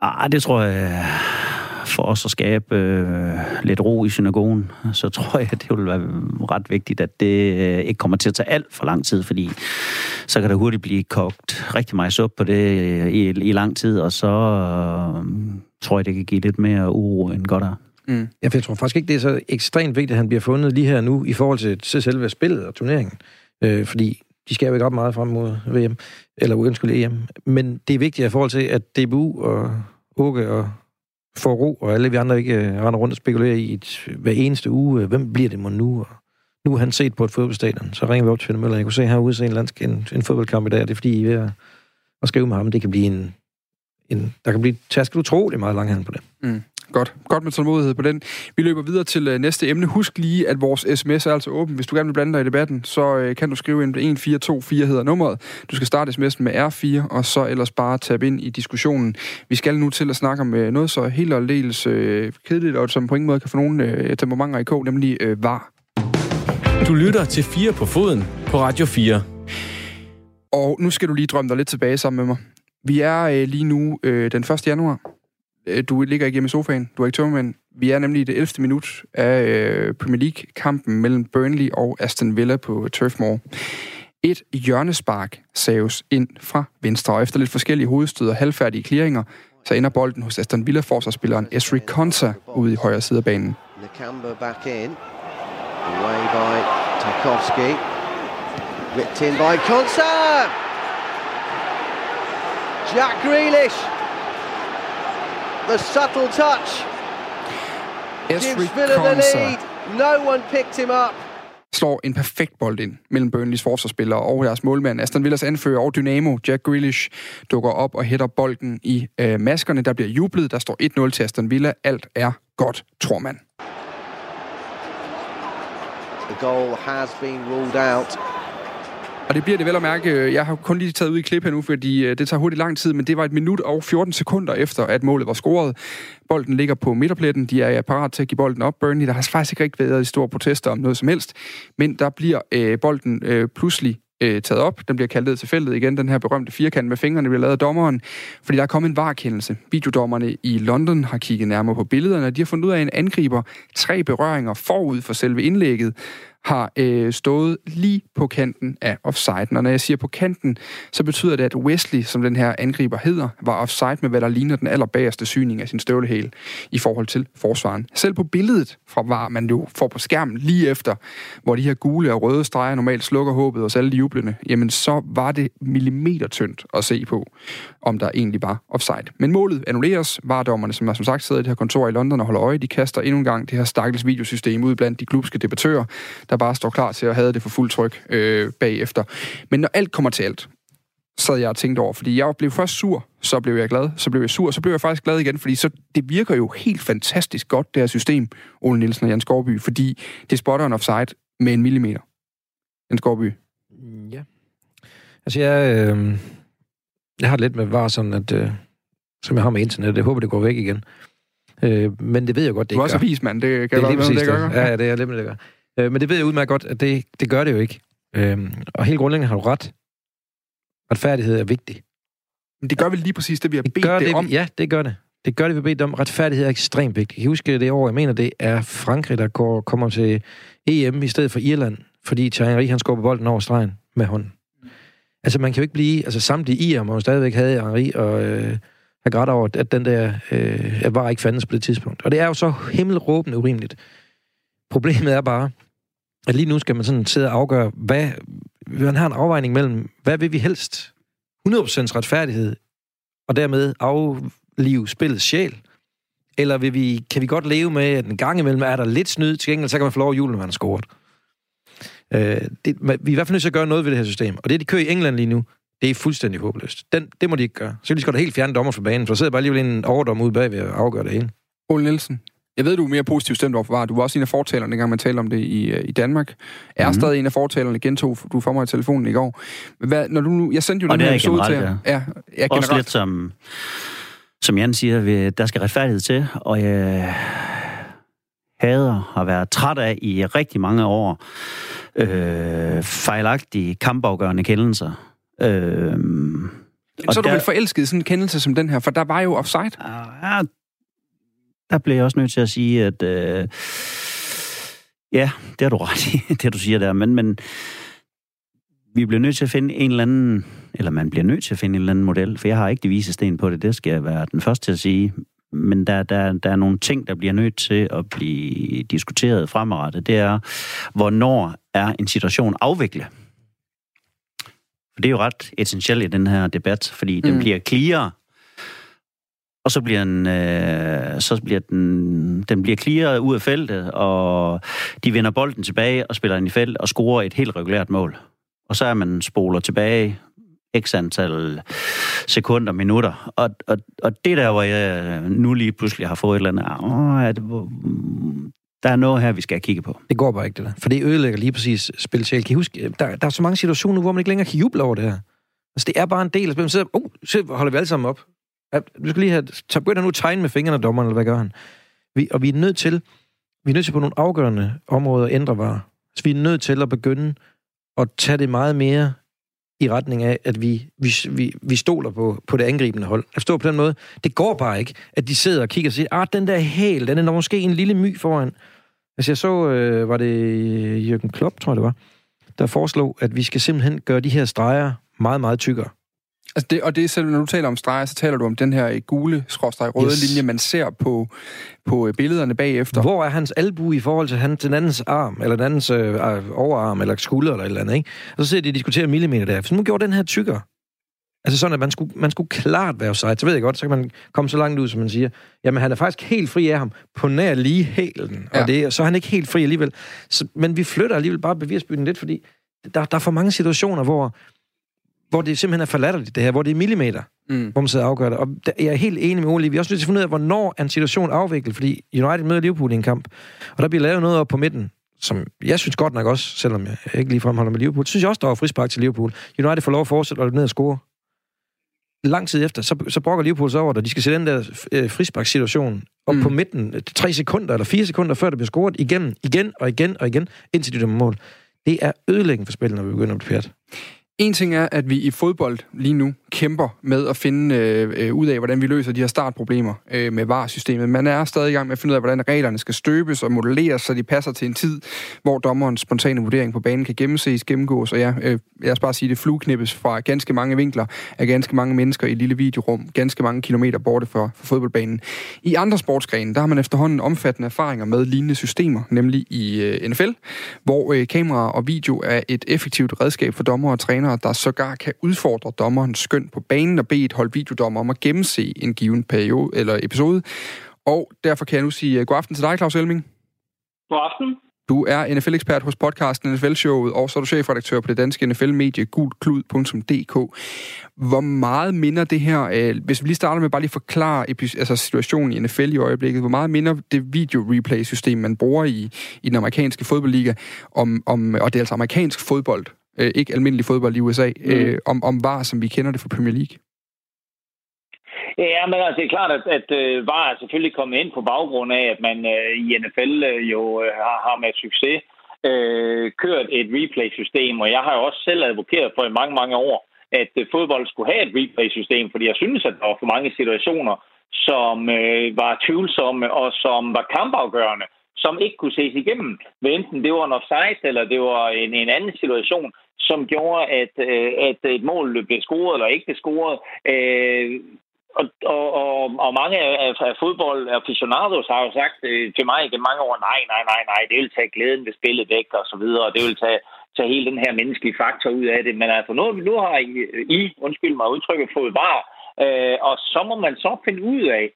Ah, det tror jeg, for os at skabe øh, lidt ro i synagogen, så tror jeg, at det vil være ret vigtigt, at det øh, ikke kommer til at tage alt for lang tid, fordi så kan der hurtigt blive kogt rigtig meget suppe på det øh, i, i lang tid, og så øh, tror jeg, det kan give lidt mere uro end godt er. Mm. Ja, for jeg tror faktisk ikke, det er så ekstremt vigtigt, at han bliver fundet lige her nu, i forhold til, til selve spillet og turneringen. Øh, fordi de skal jo ikke op meget frem mod VM, eller undskyld EM. Men det er vigtigt i forhold til, at DBU og Åke og får ro, og alle vi andre ikke øh, render rundt og spekulerer i et, hver eneste uge, øh, hvem bliver det mod nu? Og nu er han set på et fodboldstadion, så ringer vi op til Finn Møller. Jeg kunne se herude se en, landsk, en, en fodboldkamp i dag, og det er fordi, I er ved at, at skrive med ham. Det kan blive en, en der kan blive tasket utrolig meget langhand på det. Mm. Godt. Godt med tålmodighed på den. Vi løber videre til øh, næste emne. Husk lige, at vores sms er altså åben. Hvis du gerne vil blande dig i debatten, så øh, kan du skrive ind på 1424 hedder nummeret. Du skal starte sms'en med R4, og så ellers bare tabe ind i diskussionen. Vi skal nu til at snakke om øh, noget så helt og aldeles øh, kedeligt, og som på ingen måde kan få nogen øh, temperamenter i kog, nemlig øh, var. Du lytter til 4 på foden på Radio 4. Og nu skal du lige drømme dig lidt tilbage sammen med mig. Vi er øh, lige nu øh, den 1. januar. Øh, du ligger ikke hjemme i sofaen, du er ikke tømmermænd. Vi er nemlig i det 11. minut af øh, Premier League-kampen mellem Burnley og Aston Villa på Turf Moor. Et hjørnespark saves ind fra venstre, og efter lidt forskellige hovedstød og halvfærdige clearinger, så ender bolden hos Aston Villa-forsvarsspilleren Esri Konsa ude i højre side af banen. Nakamba back in. Away by Tarkovsky. Whipped in by Konsa! Jack Grealish. The subtle touch. Gives Villa the lead. No one picked him up. slår en perfekt bold ind mellem Burnleys forsvarsspillere og deres målmand. Aston Villas anfører og Dynamo, Jack Grealish, dukker op og hætter bolden i øh, maskerne. Der bliver jublet. Der står 1-0 til Aston Villa. Alt er godt, tror man. The goal has been ruled out. Og det bliver det vel at mærke. Jeg har kun lige taget ud i klip her nu, fordi øh, det tager hurtigt lang tid, men det var et minut og 14 sekunder efter, at målet var scoret. Bolden ligger på midterpletten. De er øh, parat til at give bolden op. Burnley, der har faktisk ikke rigtig været i store protester om noget som helst. Men der bliver øh, bolden øh, pludselig øh, taget op. Den bliver kaldt ned til feltet igen, den her berømte firkant med fingrene bliver lavet af dommeren, fordi der er kommet en varekendelse. Videodommerne i London har kigget nærmere på billederne, og de har fundet ud af, at en angriber tre berøringer forud for selve indlægget har øh, stået lige på kanten af offside. Og når jeg siger på kanten, så betyder det, at Wesley, som den her angriber hedder, var offside med, hvad der ligner den allerbagerste syning af sin støvlehæl i forhold til forsvaren. Selv på billedet fra VAR, man jo får på skærmen lige efter, hvor de her gule og røde streger normalt slukker håbet hos alle de jublende, jamen så var det millimeter tyndt at se på, om der egentlig var offside. Men målet annulleres. VAR-dommerne, som har som sagt sidder i det her kontor i London og holder øje, de kaster endnu en gang det her stakkels videosystem ud blandt de klubske debattører, der bare står klar til at have det for fuld tryk øh, bagefter. Men når alt kommer til alt, sad jeg og tænkte over, fordi jeg blev først sur, så blev jeg glad, så blev jeg sur, så blev jeg faktisk glad igen, fordi så, det virker jo helt fantastisk godt, det her system, Ole Nielsen og Jan Skorby, fordi det spotter en offside med en millimeter. Jan Skorby. Ja. Altså, jeg, øh, jeg har lidt med var sådan, at, øh, som jeg har med internet, jeg håber, det går væk igen. Øh, men det ved jeg godt, det Du er ikke også gør. avismand, det kan Det er jeg lige præcis det, det. gør. Ja, ja, det er lidt med det, gør. Øh, men det ved jeg udmærket godt, at det, det gør det jo ikke. Øh, og helt grundlæggende har du ret. Retfærdighed er vigtig. Men det gør vel lige præcis det, vi har Det bedt det, det, om. ja, det gør det. Det gør det, vi bedt om. Retfærdighed er ekstremt vigtigt. Jeg husker det år, jeg mener, det er Frankrig, der går, kommer til EM i stedet for Irland, fordi Thierry han skubber bolden over stregen med hånden. Altså, man kan jo ikke blive... Altså, samtlige IR må jo stadigvæk have Henri og øh, have grædt over, at den der øh, var ikke fandtes på det tidspunkt. Og det er jo så himmelråbende urimeligt. Problemet er bare, at lige nu skal man sådan sidde og afgøre, hvad... Man har en afvejning mellem, hvad vil vi helst? 100% retfærdighed, og dermed aflive spillets sjæl? Eller vil vi, kan vi godt leve med, at en gang imellem er der lidt snyd, til gengæld så kan man få lov at julen, når man har scoret? Øh, det, vi er i hvert fald nødt til at gøre noget ved det her system. Og det, de kører i England lige nu, det er fuldstændig håbløst. Den, det må de ikke gøre. Så kan de skal da helt fjerne dommer fra banen, for der sidder bare alligevel en overdom ude bagved at afgøre det hele. Ole Nielsen, jeg ved, du er mere positivt stemt over for VAR. Du var også en af fortalerne, dengang man talte om det i, øh, i Danmark. Er mm. stadig en af fortalerne, gentog du for mig i telefonen i går. Hvad, når du jeg sendte jo Og den her er episode til jer. Ja, ja, Også generelt. lidt som, som Jan siger, der skal retfærdighed til, og jeg hader har været træt af i rigtig mange år øh, fejlagtige kampafgørende kendelser. Øh, Men så er du der- vel forelsket i sådan en kendelse som den her, for der var jo offside. Ja, der bliver jeg også nødt til at sige, at øh, ja, det har du ret i, det du siger der, men, men vi bliver nødt til at finde en eller anden, eller man bliver nødt til at finde en eller anden model, for jeg har ikke de vise sten på det, det skal jeg være den første til at sige, men der, der, der er nogle ting, der bliver nødt til at blive diskuteret fremadrettet. Det er, hvornår er en situation afviklet? For det er jo ret essentielt i den her debat, fordi den Mm. bliver clear, og så bliver den, øh, så bliver den, den bliver clearet ud af feltet, og de vender bolden tilbage og spiller den i felt og scorer et helt regulært mål. Og så er man spoler tilbage x antal sekunder, minutter. Og, og, og det der, hvor jeg nu lige pludselig har fået et eller andet, åh, er det, der er noget her, vi skal kigge på. Det går bare ikke, det der. For det ødelægger lige præcis spil Kan I huske, øh, der, der er så mange situationer hvor man ikke længere kan juble over det her. Altså, det er bare en del af spillet. Så, uh, så holder vi alle sammen op. Du skal lige have... Så begynder nu at tegne med fingrene, dommeren, eller hvad gør han? Vi, og vi er nødt til... Vi er nødt til på nogle afgørende områder at ændre var. Så altså, vi er nødt til at begynde at tage det meget mere i retning af, at vi, vi, vi, vi stoler på, på det angribende hold. Jeg forstår på den måde. Det går bare ikke, at de sidder og kigger og siger, ah, den der hæl, den er måske en lille my foran. Altså jeg så, øh, var det Jürgen Klopp, tror jeg det var, der foreslog, at vi skal simpelthen gøre de her streger meget, meget tykkere. Altså det, og det er selv, når du taler om streger, så taler du om den her gule, skråstreg røde yes. linje, man ser på, på øh, billederne bagefter. Hvor er hans albu i forhold til han, den andens arm, eller den andens øh, overarm, eller skulder, eller et eller andet, ikke? Og så ser de diskutere millimeter der. Så nu gjorde den her tykkere. Altså sådan, at man skulle, man skulle klart være offside. Så ved jeg godt, så kan man komme så langt ud, som man siger. Jamen, han er faktisk helt fri af ham på nær lige hælen. Ja. Og det, så er han ikke helt fri alligevel. Så, men vi flytter alligevel bare bevisbyrden lidt, fordi der, der er for mange situationer, hvor hvor det simpelthen er forlatterligt, det her, hvor det er millimeter, mm. hvor man sidder og afgør det. Og jeg er helt enig med Ole. Vi er også nødt til at finde ud af, hvornår er en situation afviklet, fordi United møder Liverpool i en kamp, og der bliver lavet noget op på midten, som jeg synes godt nok også, selvom jeg ikke lige fremholder med Liverpool, synes jeg også, der var frispark til Liverpool. United får lov at fortsætte og løbe ned og score. Lang tid efter, så, så brokker Liverpool sig over det. De skal sætte den der øh, frisparkssituation op mm. på midten, tre sekunder eller fire sekunder, før det bliver scoret igennem, igen og igen og igen, indtil de dømmer mål. Det er ødelæggende for spillet, når vi begynder at blive en ting er, at vi i fodbold lige nu kæmper med at finde øh, øh, ud af, hvordan vi løser de her startproblemer øh, med VAR-systemet. Man er stadig i gang med at finde ud af, hvordan reglerne skal støbes og modelleres, så de passer til en tid, hvor dommerens spontane vurdering på banen kan gennemses, gennemgås. Og ja, øh, jeg skal bare sige, det flueknippes fra ganske mange vinkler af ganske mange mennesker i et lille videorum, ganske mange kilometer borte fra, fra fodboldbanen. I andre sportsgrene, der har man efterhånden omfattende erfaringer med lignende systemer, nemlig i øh, NFL, hvor øh, kamera og video er et effektivt redskab for dommer og trænere, der sågar kan udfordre dommerens skøn på banen og bede et hold videodommer om at gennemse en given periode eller episode. Og derfor kan jeg nu sige øh, god aften til dig, Claus Elming. God aften. Du er NFL-ekspert hos podcasten NFL-showet, og så er du chefredaktør på det danske NFL-medie gulklud.dk. Hvor meget minder det her, øh, hvis vi lige starter med bare lige forklare altså situationen i NFL i øjeblikket, hvor meget minder det video-replay-system, man bruger i, i den amerikanske fodboldliga, om, om, og det er altså amerikansk fodbold, øh, ikke almindelig fodbold i USA, mm. øh, om, om VAR, som vi kender det fra Premier League? Ja, men altså, det er klart, at, at uh, VAR er selvfølgelig kommet ind på baggrund af, at man uh, i NFL uh, jo uh, har, har med succes uh, kørt et replay-system, og jeg har jo også selv advokeret for i mange, mange år, at uh, fodbold skulle have et replay-system, fordi jeg synes, at der var for mange situationer, som uh, var tvivlsomme og som var kampafgørende som ikke kunne ses igennem. Men enten det var en offside, eller det var en, en anden situation, som gjorde, at, øh, at et mål blev scoret eller ikke blev scoret. Øh, og, og, og, og mange af, af fodboldaficionados har jo sagt øh, til mig igennem mange år, nej, nej, nej, nej, det vil tage glæden ved spillet væk og så videre, og det vil tage, tage hele den her menneskelige faktor ud af det. Men altså, nu, nu har I, I undskyld mig, udtrykket fået var, øh, og så må man så finde ud af,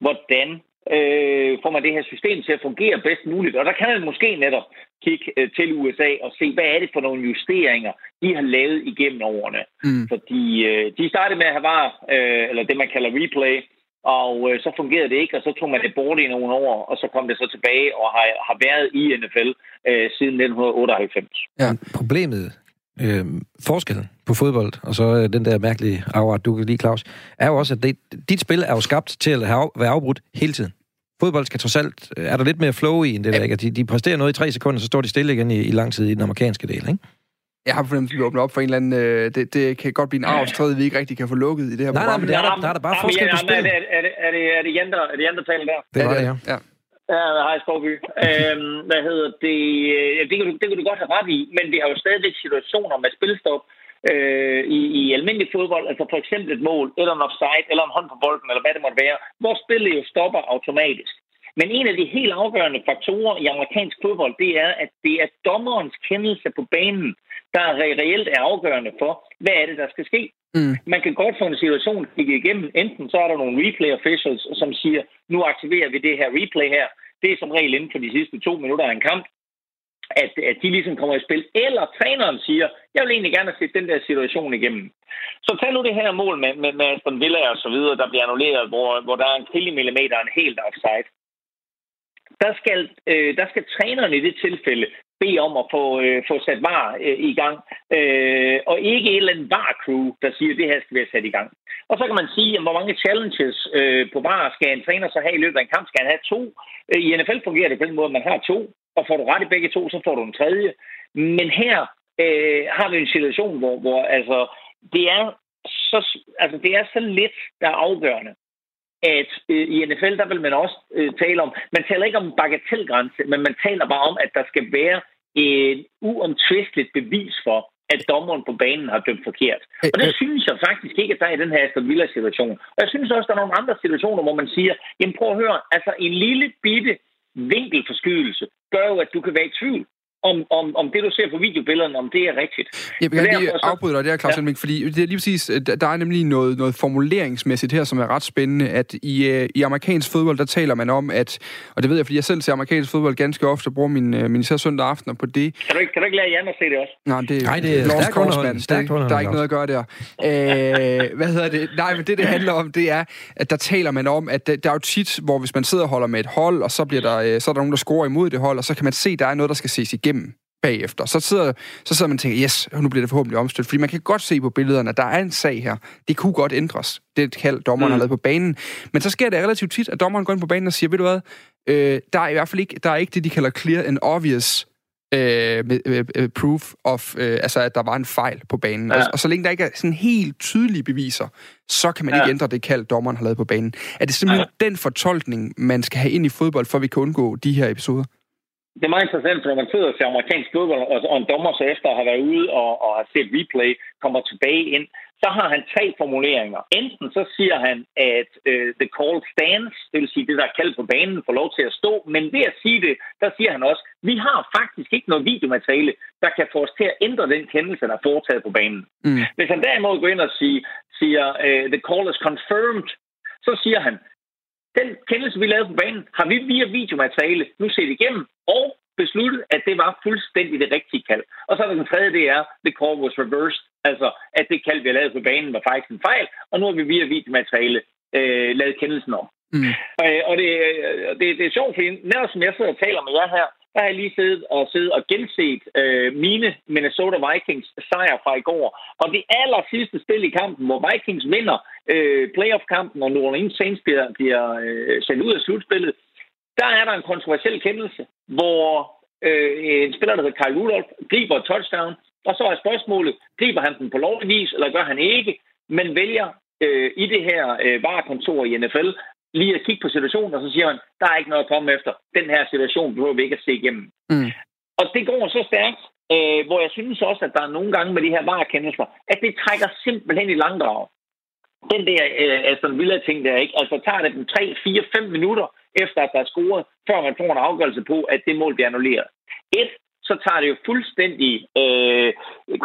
hvordan øh, får man det her system til at fungere bedst muligt. Og der kan man måske netop kigge øh, til USA og se, hvad er det for nogle justeringer, de har lavet igennem årene. Mm. Fordi øh, de startede med at have var, øh, eller det man kalder replay, og øh, så fungerede det ikke, og så tog man det bort i nogle år, og så kom det så tilbage og har, har været i NFL øh, siden 1998. Ja, problemet, øh, forskellen på fodbold, og så øh, den der mærkelige afret, du kan lide, Claus, er jo også, at det, dit spil er jo skabt til at have, være afbrudt hele tiden fodbold skal trods alt... Øh, er der lidt mere flow i end det der, ikke? De, de præsterer noget i tre sekunder, så står de stille igen i, i lang tid i den amerikanske del, ikke? Jeg har fornemt, at vi åbner op for en eller anden... Øh, det, det kan godt blive en arvstræde, vi ikke rigtig kan få lukket i det her nej, program. Nej, men der er der, der, er der bare forskel på spil. Er det, er det, er det, er det Jenter, er det Jenter taler der? Det var det, ja. ja. Ja, hej Skovby. øhm, hvad hedder det? Det kan, du, det kan du godt have ret i, men det har jo stadigvæk situationer med spilstop øh, i, i almindelig fodbold, altså for eksempel et mål, eller en offside, eller en hånd på bolden, eller hvad det måtte være, hvor spillet jo stopper automatisk. Men en af de helt afgørende faktorer i amerikansk fodbold, det er, at det er dommerens kendelse på banen, der reelt er afgørende for, hvad er det, der skal ske. Mm. Man kan godt få en situation kigge igennem. Enten så er der nogle replay officials, som siger, nu aktiverer vi det her replay her. Det er som regel inden for de sidste to minutter af en kamp at, at de ligesom kommer i spil. Eller træneren siger, jeg vil egentlig gerne se den der situation igennem. Så tag nu det her mål med, med, med Aston Villa og så videre, der bliver annulleret, hvor, hvor der er en millimeter en helt offside. Der skal, øh, der skal træneren i det tilfælde bede om at få, øh, få sat var øh, i gang, øh, og ikke et eller andet var-crew, der siger, at det her skal være sat i gang. Og så kan man sige, at hvor mange challenges øh, på var skal en træner så have i løbet af en kamp? Skal han have to? Øh, I NFL fungerer det på den måde, at man har to, og får du ret i begge to, så får du en tredje. Men her øh, har vi en situation, hvor, hvor altså, det er så, altså, det er så lidt, der er afgørende at øh, i NFL, der vil man også øh, tale om, man taler ikke om bagatelgrænse, men man taler bare om, at der skal være et uomtvisteligt bevis for, at dommeren på banen har dømt forkert. Og det synes jeg faktisk ikke, at der er i den her Aston Villa-situation. Og jeg synes også, at der er nogle andre situationer, hvor man siger, jamen prøv at høre, altså en lille bitte vinkelforskydelse gør jo, at du kan være i tvivl om, om, om det, du ser på videobillederne, om det er rigtigt. Jeg vil gerne lige afbryde dig der, Claus ja. Helming, fordi det er lige præcis, der er nemlig noget, noget formuleringsmæssigt her, som er ret spændende, at i, øh, i amerikansk fodbold, der taler man om, at, og det ved jeg, fordi jeg selv ser amerikansk fodbold ganske ofte, og bruger min, øh, min især søndag aftener på det. Kan du ikke, kan du ikke lære Jan at se det også? Nej, det, Nej, det er stærkt stærkt Det, der er ikke noget at gøre der. Øh, hvad hedder det? Nej, men det, det handler om, det er, at der taler man om, at der, der er jo tit, hvor hvis man sidder og holder med et hold, og så, bliver der, øh, så er der nogen, der scorer imod det hold, og så kan man se, at der er noget, der skal ses igennem bagefter. Så sidder, så sidder man og tænker, yes, nu bliver det forhåbentlig omstødt. Fordi man kan godt se på billederne, at der er en sag her. Det kunne godt ændres. Det er et kald, dommeren mm. har lavet på banen. Men så sker det relativt tit, at dommeren går ind på banen og siger, ved du hvad, øh, der er i hvert fald ikke, der er ikke det, de kalder clear and obvious øh, med, øh, proof of, øh, altså at der var en fejl på banen. Ja. Og, og så længe der ikke er sådan helt tydelige beviser, så kan man ja. ikke ændre det kald, dommeren har lavet på banen. Er det simpelthen ja. den fortolkning, man skal have ind i fodbold, for at vi kan undgå de her episoder? Det er meget interessant, for når man sidder og ser amerikansk fodbold, og en dommer så efter at have været ude og, og har set replay, kommer tilbage ind, så har han tre formuleringer. Enten så siger han, at uh, the call stands, det vil sige, det der er kaldt på banen, får lov til at stå, men ved at sige det, der siger han også, vi har faktisk ikke noget videomateriale, der kan få os til at ændre den kendelse, der er foretaget på banen. Mm. Hvis han derimod går ind og siger, siger uh, the call is confirmed, så siger han, den kendelse, vi lavede på banen, har vi via videomateriale nu set igennem og besluttet, at det var fuldstændig det rigtige kald. Og så er der den tredje, det er, the call was reversed, altså at det kald, vi lavede på banen, var faktisk en fejl, og nu har vi via videomateriale øh, lavet kendelsen om. Mm. Øh, og det, øh, det, det er sjovt, fordi nærmest som jeg sidder og taler med jer her, der har jeg lige siddet og siddet og genset øh, mine Minnesota Vikings sejr fra i går. Og det aller sidste spil i kampen, hvor Vikings vinder øh, playoff-kampen, og New Orleans Saints bliver, bliver øh, sendt ud af slutspillet, der er der en kontroversiel kendelse, hvor øh, en spiller, der hedder Kyle Rudolph, griber et touchdown, og så er spørgsmålet, griber han den på lovlig vis, eller gør han ikke, men vælger øh, i det her øh, varekontor i NFL lige at kigge på situationen, og så siger man, der er ikke noget at komme efter. Den her situation behøver vi ikke at se igennem. Mm. Og det går så stærkt, øh, hvor jeg synes også, at der er nogle gange med de her varekendelser, at det trækker simpelthen i langdrag. Den der øh, altså, Aston Villa-ting der, ikke? Altså tager det dem 3, 4, 5 minutter efter, at der er scoret, før man får en afgørelse på, at det mål bliver annulleret. Et, så tager det jo fuldstændig øh,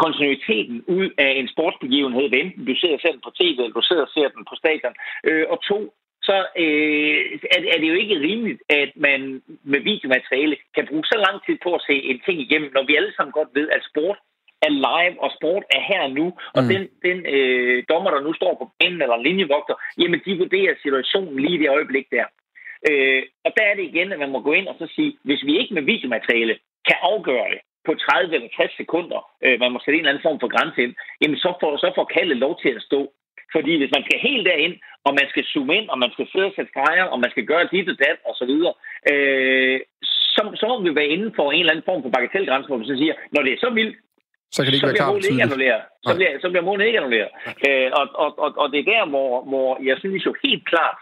kontinuiteten ud af en sportsbegivenhed, hvad enten du sidder og ser den på tv, eller du sidder og ser den på stadion. Øh, og to, så øh, er, er det jo ikke rimeligt, at man med videomateriale kan bruge så lang tid på at se en ting igennem, når vi alle sammen godt ved, at sport er live, og sport er her nu. Og mm. den, den øh, dommer, der nu står på banen, eller linjevogter, jamen de vurderer situationen lige i det øjeblik der. Øh, og der er det igen, at man må gå ind og så sige, hvis vi ikke med videomateriale kan afgøre det på 30 eller 60 sekunder, øh, man må sætte en eller anden form for grænse ind, jamen så får, så får kaldet lov til at stå. Fordi hvis man skal helt derind, og man skal zoome ind, og man skal sidde og sætte streger, og man skal gøre dit og dat, og så videre, øh, så, så må vi være inden for en eller anden form for bagatelgrænse, hvor man så siger, når det er så vildt, så kan det ikke så være klart ikke annulleret. Så bliver, så bliver målet ikke annulleret. Øh, og, og, og, og det er der, hvor, hvor jeg synes jo helt klart,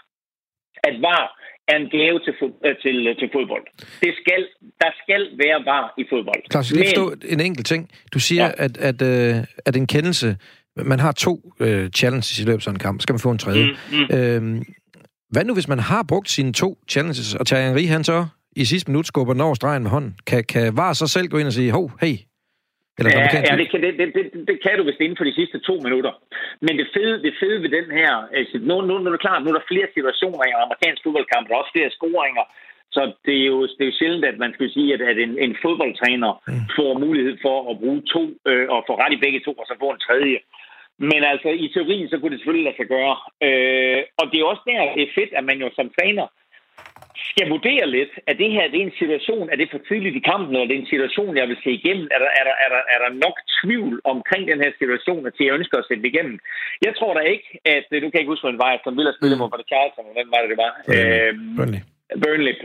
at VAR er en gave til, øh, til, øh, til fodbold. Det skal, der skal være VAR i fodbold. Klaus, jeg Men, en enkelt ting. Du siger, ja. at, at, øh, at en kendelse man har to øh, challenges i løbet af sådan en kamp. Skal man få en tredje. Mm, mm. Øhm, hvad nu, hvis man har brugt sine to challenges, og tager Henri han så i sidste minut skubber den over stregen med hånden? Kan, kan VAR så selv gå ind og sige, hov, hey, eller ja, ja det, kan, det, det, det, det kan du, er inden for de sidste to minutter. Men det fede, det fede ved den her... Altså, nu, nu, nu er det klart, nu er der flere situationer i en amerikansk fodboldkamp, der er også flere scoringer. Så det er jo, det er jo sjældent, at man skal sige, at, at en, en fodboldtræner mm. får mulighed for at bruge to, øh, og få ret i begge to, og så få en tredje. Men altså, i teorien, så kunne det selvfølgelig lade sig gøre. Øh, og det er også der, det er fedt, at man jo som træner skal vurdere lidt, at det her det er en situation, er det for tidligt i kampen, eller det er en situation, jeg vil se igennem? Er der, er der, er der, er der nok tvivl omkring den her situation, til jeg ønsker at sætte det igennem? Jeg tror da ikke, at... Nu kan jeg ikke huske, hvad det var, som ville spille mm. mod Charlton, hvem var det, det var? Burnley. Øhm, Burnley, Burnley.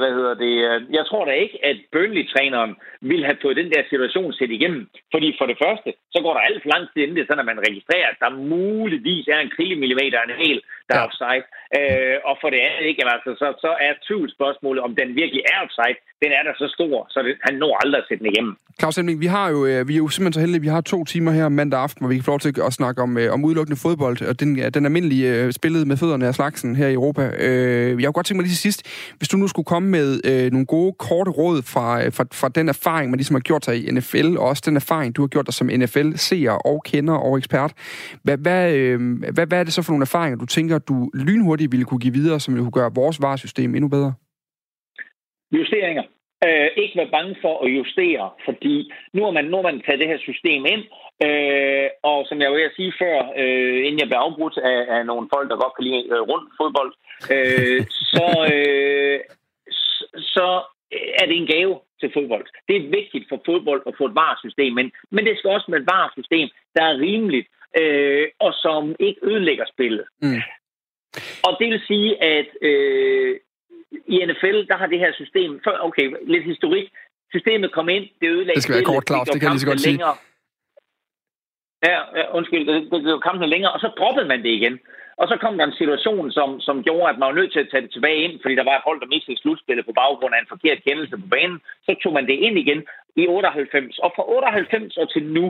Hvad hedder det? Jeg tror da ikke, at Burnley-træneren vil have fået den der situation set igennem. Fordi for det første, så går der alt for lang tid inden det, sådan at man registrerer, at der muligvis er en krillemillimeter en hel, der er offside. Øh, og for det andet, ikke, altså, så, så er tvivlsspørgsmålet, om den virkelig er offside, den er der så stor, så det, han når aldrig at sætte den igennem. Claus Hemming, vi, har jo, øh, vi er jo simpelthen så heldige, vi har to timer her mandag aften, hvor vi kan få lov til at snakke om, øh, om udelukkende fodbold, og den, den almindelige øh, spillet med fødderne af slagsen her i Europa. Jeg kunne godt tænke mig til sidst, hvis du nu skulle komme med øh, nogle gode, korte råd fra, øh, fra, fra den erfaring, man ligesom har gjort sig i NFL, og også den erfaring, du har gjort dig som NFL-seer og kender og ekspert. Hvad, hvad, øh, hvad, hvad er det så for nogle erfaringer, du tænker, du lynhurtigt ville kunne give videre, som ville kunne gøre vores varesystem endnu bedre? Justeringer. Øh, ikke være bange for at justere, fordi nu har man, nu har man taget det her system ind, øh, og som jeg vil sige før, øh, inden jeg blev afbrudt af, af nogle folk, der godt kan lide øh, rundt fodbold, øh, så, øh, så er det en gave til fodbold. Det er vigtigt for fodbold at få et varesystem, men, men det skal også være et varesystem, der er rimeligt, øh, og som ikke ødelægger spillet. Mm. Og det vil sige, at øh, i NFL, der har det her system... For, okay, lidt historik. Systemet kom ind, det ødelagde... Det skal være kort, Claus, det kan jeg lige så godt sige. Ja, undskyld, det, det blev kampene længere, og så droppede man det igen. Og så kom der en situation, som, som gjorde, at man var nødt til at tage det tilbage ind, fordi der var et hold, der mistede slutspillet på baggrund af en forkert kendelse på banen. Så tog man det ind igen i 98. Og fra 98 og til nu,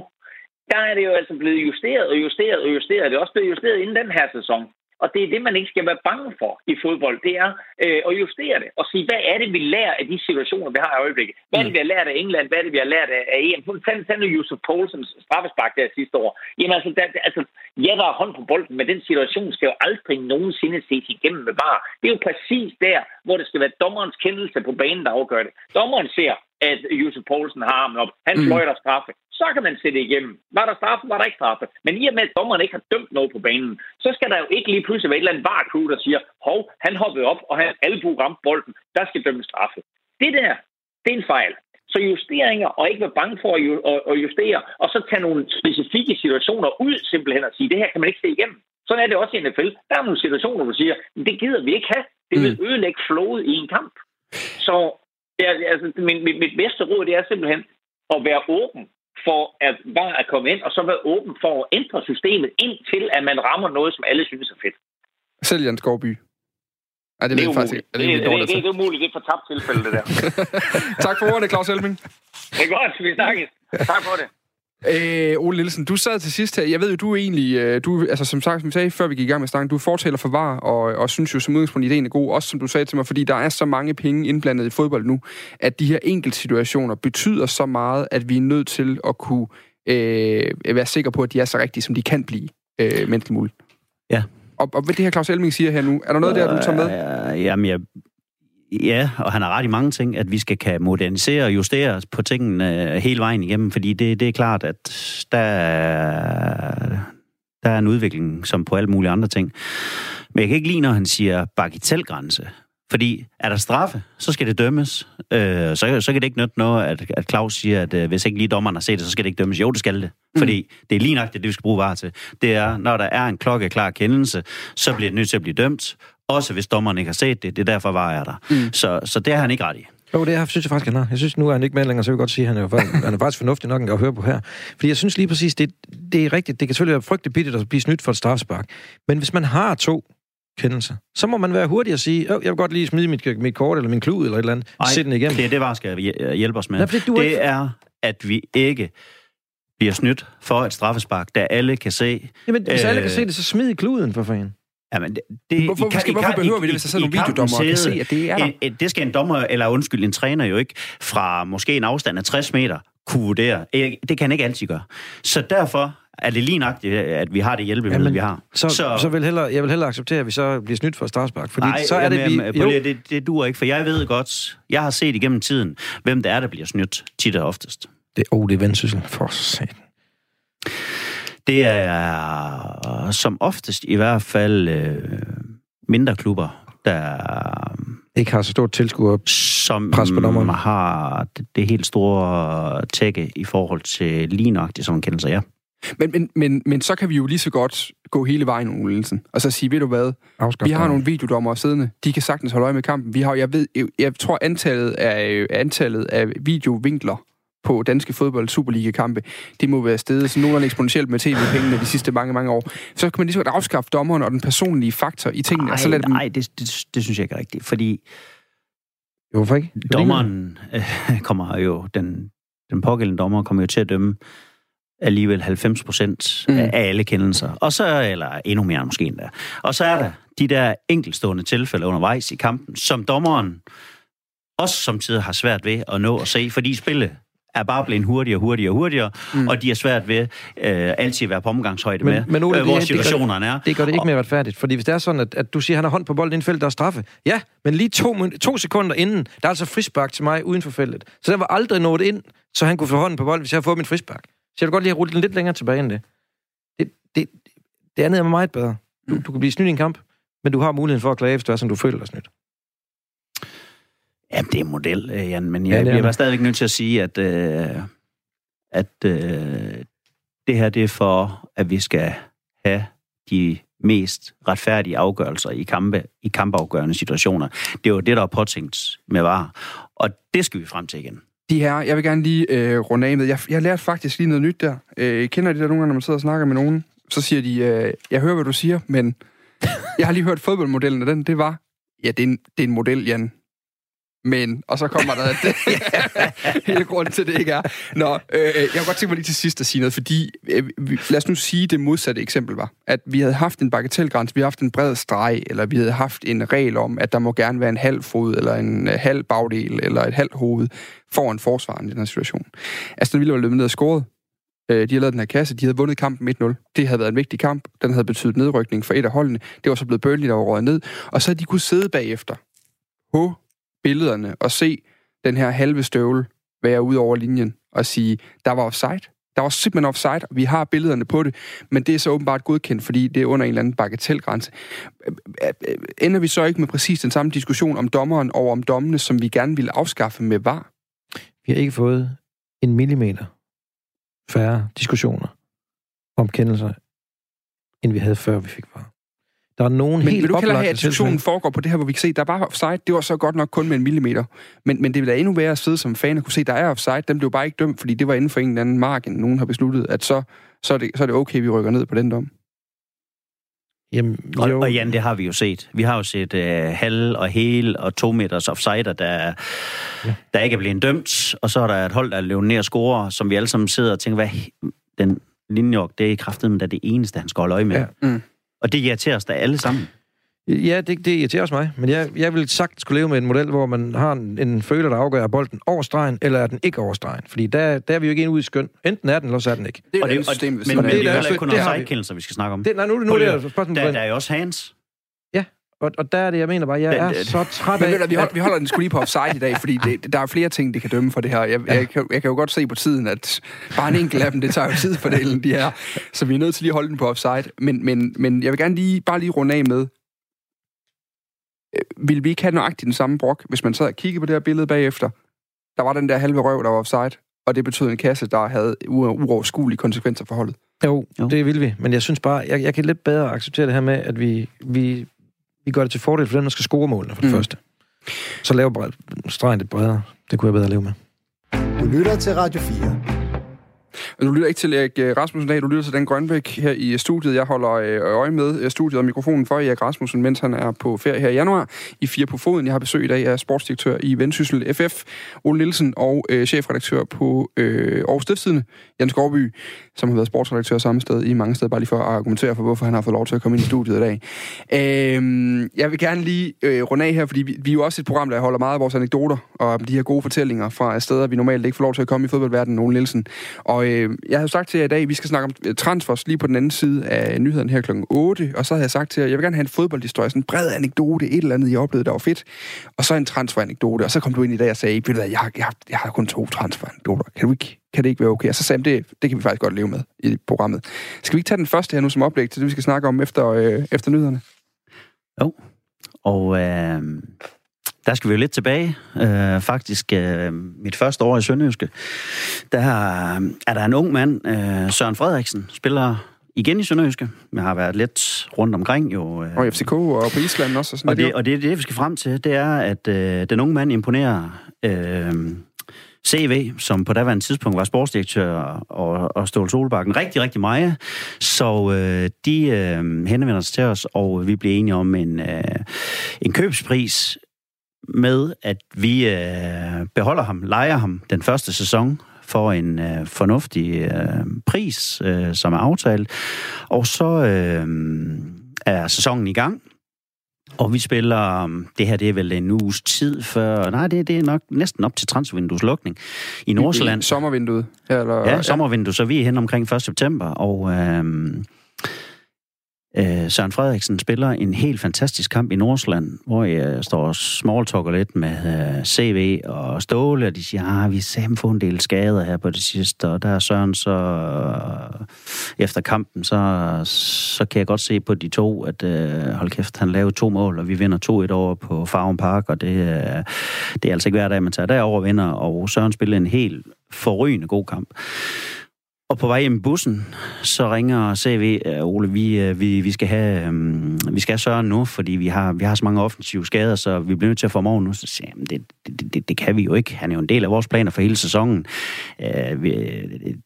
der er det jo altså blevet justeret og justeret og justeret. Det er også blevet justeret inden den her sæson. Og det er det, man ikke skal være bange for i fodbold. Det er øh, at justere det og sige, hvad er det, vi lærer af de situationer, vi har i øjeblikket? Hvad er det, vi har lært af England? Hvad er det, vi har lært af EM? Tag, tag nu Josef Poulsens straffespark der sidste år. Jamen altså, der, altså, ja, der er hånd på bolden, men den situation skal jo aldrig nogensinde ses igennem med bare. Det er jo præcis der, hvor det skal være dommerens kendelse på banen, der afgør det. Dommeren ser, at Josef Poulsen har armen op. Han mm. fløjter straffe. Så kan man sætte igennem. Var der straffe, var der ikke straffe. Men i og med, at dommeren ikke har dømt noget på banen, så skal der jo ikke lige pludselig være et eller andet var der siger, hov, han hoppede op, og han albu ramte bolden. Der skal dømme straffe. Det der, det er en fejl. Så justeringer, og ikke være bange for at justere, og så tage nogle specifikke situationer ud, simpelthen at sige, det her kan man ikke se igennem. Sådan er det også i NFL. Der er nogle situationer, hvor du siger, det gider vi ikke have. Det vil mm. ødelægge flowet i en kamp. Så Ja, altså, min, mit, mit bedste råd det er simpelthen at være åben for at bare at komme ind, og så være åben for at ændre systemet indtil, at man rammer noget, som alle synes er fedt. Selv Jan Skovby. Ja, det, det, er faktisk, det, det, det, det, det, er umuligt. Det er for tabt tilfælde, det der. tak for ordet, Claus Helming. Det er godt, vi snakkes. Tak for det. Øh, Ole Nielsen, du sad til sidst her. Jeg ved jo, du er egentlig, øh, du, altså som sagt, som vi sagde, før vi gik i gang med snakken, du fortæller for var, og, og synes jo som udgangspunkt, ideen er god, også som du sagde til mig, fordi der er så mange penge indblandet i fodbold nu, at de her enkeltsituationer betyder så meget, at vi er nødt til at kunne øh, være sikre på, at de er så rigtige, som de kan blive, øh, menneskeligt muligt. Ja. Og, og hvad det her Claus Elming siger her nu, er der noget der, du tager med? Øh, jamen, jeg Ja, og han har ret i mange ting, at vi skal kan modernisere og justere på tingene hele vejen igennem, fordi det, det er klart, at der er, der er en udvikling, som på alle mulige andre ting. Men jeg kan ikke lide, når han siger bagatelgrænse. Fordi er der straffe, så skal det dømmes. Øh, så, så kan det ikke nytte noget, at, at Claus siger, at øh, hvis ikke lige dommeren har set det, så skal det ikke dømmes. Jo, det skal det. Mm. Fordi det er lige nok det, vi skal bruge var til. Det er, når der er en klokkeklar kendelse, så bliver det nødt til at blive dømt. Også hvis dommeren ikke har set det. Det er derfor, var jeg der. Mm. Så, så det har han ikke ret i. Jo, det er, synes jeg faktisk, han har. Jeg synes, nu er han ikke med længere, så jeg vil godt sige, at han er, han er faktisk fornuftig nok at høre på her. Fordi jeg synes lige præcis, det, det er rigtigt. Det kan selvfølgelig være frygteligt bittigt at blive snydt for et straffespark. Men hvis man har to kendelser, så må man være hurtig at sige, jeg vil godt lige smide mit, mit kort eller min klud eller et eller andet. Ej, den igennem. det er det, var skal hjælpe os med. Nej, det, det ikke... er, at vi ikke bliver snydt for et straffespark, der alle kan se. Jamen, hvis øh, alle kan se det, så smid kluden for fanden. Jamen, det, det, hvorfor, I, skal, hvorfor behøver I, vi det, hvis der sidder nogle videodommer kan se, at det er der? En, det skal en dommer, eller undskyld, en træner jo ikke, fra måske en afstand af 60 meter, kunne vurdere. Det kan han ikke altid gøre. Så derfor er det lige nok, at vi har det hjælpemiddel, Jamen, vi har. Så, så, så vil hellere, jeg vil hellere acceptere, at vi så bliver snydt for straffespark. Fordi Nej, så er det, jamen, vi... Jo. Det, det duer ikke, for jeg ved godt, jeg har set igennem tiden, hvem det er, der bliver snydt tit og oftest. Det, oh, det er vendsyssel. For satan. Det er som oftest i hvert fald øh, mindre klubber, der ikke har så stort tilskuer som pres på dommeren. har det, det helt store tække i forhold til lige nøjagtigt sådan en kendelse, ja. Men, men, men, men så kan vi jo lige så godt gå hele vejen, Ole Nielsen, og så sige, ved du hvad, Afskab vi har nogle videodommer siddende, de kan sagtens holde øje med kampen. Vi har, jeg ved, jeg, jeg tror antallet af, antallet af videovinkler på danske fodbold Superliga-kampe, det må være stedet sådan nogenlunde eksponentielt med tv-pengene de sidste mange, mange år. Så kan man lige så godt afskaffe dommeren og den personlige faktor i tingene. Nej, og så lade dem... nej det, det, det synes jeg ikke er rigtigt, fordi Hvorfor ikke? dommeren øh, kommer jo, den, den pågældende dommer kommer jo til at dømme alligevel 90 procent Mm. af alle kendelser. Og så, eller endnu mere måske endda. Og så er der de der enkeltstående tilfælde undervejs i kampen, som dommeren også som tider har svært ved at nå at se, fordi spillet er bare blevet hurtigere, hurtigere, hurtigere, Mm. mm. og de har svært ved øh, altid at være på omgangshøjde Men- med, men Ole, øh, det- hvor det gør- situationerne er. Det gør det ikke Og- mere retfærdigt, fordi hvis det er sådan, at, at du siger, at han har hånd på bolden inden feltet, der er straffe. Ja, men lige to, to sekunder inden, der er altså frispark til mig uden for feltet. Så der var aldrig nået ind, så han kunne få hånden på bolden, hvis jeg havde fået min frispark. Så jeg vil godt lige have rullet den lidt længere tilbage end det. Det, det, det andet er meget bedre. Du, du kan blive snydt i en kamp, men du har muligheden for at klage, hvis det er, som du føler dig snydt. Jamen, det er en model, øh, Jan, men Ja, jeg, det ja, jeg var det. stadigvæk nødt til at sige, at, øh, at øh, det her det er for, at vi skal have de mest retfærdige afgørelser i kampe, i kampafgørende situationer. Det er jo det, der er påtænkt med var. Og det skal vi frem til igen. De her, jeg vil gerne lige øh, runde af med. Jeg, jeg lærte faktisk lige noget nyt der. Øh, kender de der nogle gange, når man sidder og snakker med nogen, så siger de, øh, jeg hører, hvad du siger, men jeg har lige hørt fodboldmodellen af den. Det var, ja, det er en, det er en model, Jan. Men, og så kommer der det, hele grunden til, det ikke er. Nå, øh, jeg kunne godt tænke mig lige til sidst at sige noget, fordi øh, vi- lad os nu sige, det modsatte eksempel var, at vi havde haft en bagatelgrænse, vi havde haft en bred streg, eller vi havde haft en regel om, at der må gerne være en halv fod, eller en øh, halv bagdel, eller et halvt hoved foran forsvaren i den her situation. Aston Villa var løbet ned og scoret. Øh, De har lavet den her kasse, de havde vundet kampen 1-0. Det havde været en vigtig kamp. Den havde betydet nedrykning for et af holdene. Det var så blevet Burnley, der var røget ned. Og så havde de kunne sidde bagefter på billederne og se den her halve støvle være ud over linjen og sige, der var offside. Der var simpelthen offside, og vi har billederne på det, men det er så åbenbart godkendt, fordi det er under en eller anden bagatelgrænse. Ender vi så ikke med præcis den samme diskussion om dommeren og om dommene, som vi gerne ville afskaffe med var? Vi har ikke fået en millimeter færre diskussioner om kendelser, end vi havde før vi fik var. Der er nogen Men helt vil du hellere have, at diskussionen foregår på det her, hvor vi kan se, der var offside, det var så godt nok kun med en millimeter. Men, men det vil da endnu være at sidde som fan og kunne se, der er offside. Den blev bare ikke dømt, fordi det var inden for en eller anden margin. Nogen har besluttet, at så, så, er, det, så er det okay, vi rykker ned på den dom. Jamen, Og, jo. og Jan, det har vi jo set. Vi har jo set øh, halv og hel og to meters offsider, der, ja. der ikke er blevet dømt, og så er der et hold, der er løbet ned og scorer, som vi alle sammen sidder og tænker, hvad den linjok, det er i kraften, men det er det eneste, han skal holde øje med. Ja. Mm. Og det irriterer os da alle sammen. Ja, det, det irriterer også mig. Men jeg, jeg vil sagtens skulle leve med en model, hvor man har en, en føler, der afgør, er bolden over stregen, eller er den ikke over stregen. Fordi der, der er vi jo ikke en ud i skøn. Enten er den, eller så er den ikke. Det er Og et det, og, system, men, men, det er det jo er altså- kun det har vi. skal snakke om. Det, nej, nu, nu Prøv er det jo spørgsmål. Der, Der, der er jo også hands. Og, og der er det, jeg mener bare, jeg Men, er øh, så træt Men af... ved du, vi, hold, vi holder den skulle lige på offside i dag, fordi det, der er flere ting, det kan dømme for det her. Jeg, jeg, kan, jeg kan jo godt se på tiden, at bare en enkelt af dem, det tager jo tid for delen, de her. Så vi er nødt til lige at holde den på offside. Men, men, men jeg vil gerne lige, bare lige runde af med, øh, vil vi ikke have nøjagtigt den samme brok, hvis man sad og kiggede på det her billede bagefter? Der var den der halve røv, der var offside, og det betød en kasse, der havde u- uoverskuelige konsekvenser for holdet. Jo, Jo. jo, det vil vi. Men jeg synes bare, jeg, jeg kan lidt bedre acceptere det her med, at vi, vi, vi gør det til fordel for dem, der skal score målene for det Mm. første. Så laver bare stregen lidt bredere. Det kunne jeg bedre leve med. Du lytter til Radio 4. Og Du lytter ikke til Erik øh, Rasmussen dag, du lytter til Dan Grønbæk her i studiet. Jeg holder øh, øje med øh, studiet og mikrofonen for Erik Rasmussen, mens han er på ferie her i januar i Fire på Foden. Jeg har besøg i dag af sportsdirektør i Vendsyssel FF, Ole Nielsen, og øh, chefredaktør på øh, Aarhus Stiftstidende, Jens Gårdby, som har været sportsredaktør samme sted i mange steder, bare lige for at argumentere for, hvorfor han har fået lov til at komme ind i studiet i dag. Øhm, jeg vil gerne lige øh, runde af her, fordi vi, vi er jo også et program, der holder meget af vores anekdoter og de her gode fortællinger fra steder, vi normalt ikke får lov til at komme i fodboldverdenen, Nogen Nielsen. Og øh, jeg havde sagt til jer i dag, at vi skal snakke om øh, transfers lige på den anden side af nyheden her kl. 8. Og så havde jeg sagt til jer, at jeg vil gerne have en fodboldhistorie, sådan en bred anekdote, et eller andet, jeg oplevede, der var fedt. Og så en transferanekdote. Og så kom du ind i dag og sagde, ved du hvad, jeg, jeg, har- jeg har kun to transferanekdoter. Kan, du ikke, kan det ikke være okay? Og så sagde det, det kan vi faktisk godt leve med i programmet. Skal vi ikke tage den første her nu som oplæg til det, vi skal snakke om efter, øh, efter nyhederne? Og øh, der skal vi jo lidt tilbage. Øh, faktisk øh, mit første år i Sønderjyske. Der er der en ung mand, øh, Søren Frederiksen, spiller igen i Sønderjyske. Jeg har været lidt rundt omkring jo. Øh, Og FCK og på Island også. Og sådan og det, og det, det, vi skal frem til, det er, at øh, den unge mand imponerer øh, CV, som på daværende tidspunkt var sportsdirektør, og, og Ståle Solbakken, rigtig, rigtig meget. Så øh, de øh, henvender sig til os, og vi bliver enige om en, øh, en købspris med, at vi øh, beholder ham, leger ham den første sæson for en øh, fornuftig øh, pris, øh, som er aftalt. Og så øh, er sæsonen i gang. Og vi spiller, um, det her det er vel en uges tid før, nej, det, det er nok næsten op til transfervinduets lukning i Nordsjælland. Sommervinduet. Eller, Ja, sommervindue, så vi er hen omkring 1. september, og øhm, øh, Søren Frederiksen spiller en helt fantastisk kamp i Nordsjælland, hvor jeg står og smalltalker lidt med øh, CV og Ståle, og de siger, at vi har fået en del skader her på det sidste, og der er Søren så øh, efter kampen, så, så kan jeg godt se på de to, at øh, hold kæft, han lavede to mål, og vi vinder 2-1 over på Farum Park, og det, øh, det er altså ikke hver dag, man tager derover og vinder, og Søren spiller en helt forrygende god kamp. Og på vej hjem i bussen, så ringer CV, øh, Ole, vi, øh, vi, vi, skal have, øh, vi skal have Søren nu, fordi vi har, vi har så mange offensive skader, så vi bliver nødt til at få ham nu. Så siger jeg, det, det, det, det kan vi jo ikke. Han er jo en del af vores planer for hele sæsonen. Vi,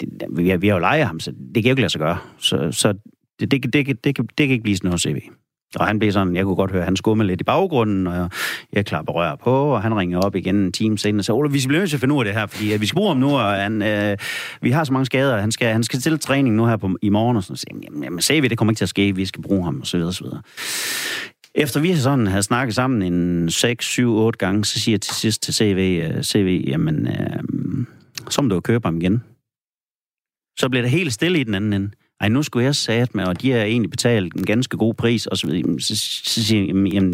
det, vi, har- vi har jo lejet ham, så det kan jo ikke lade sig gøre. Så, så det, det, det, det, det, det, kan- det kan ikke blive sådan noget CV. Og han blev sådan, jeg kunne godt høre, at han skummede lidt i baggrunden, og jeg klapper rør på, og han ringer op igen en time senere og siger, Ole, vi bliver nødt til at finde ud af det her, fordi at vi skal bruge ham nu, og han, øh, vi har så mange skader, og han skal, han skal til træning nu her på, i morgen, og sådan, så, siger, jamen, jamen, ser vi, det kommer ikke til at ske, vi skal bruge ham, og så videre, og så videre. Efter vi sådan havde snakket sammen en 6, 7, 8 gange, så siger jeg til sidst til CV, øh, CV jamen, øh, så må du jo købe ham igen. Så bliver det helt stille i den anden ende. Ej, nu skulle jeg sat med, og de har egentlig betalt en ganske god pris, og så videre. Så, så siger jeg, jamen, jamen,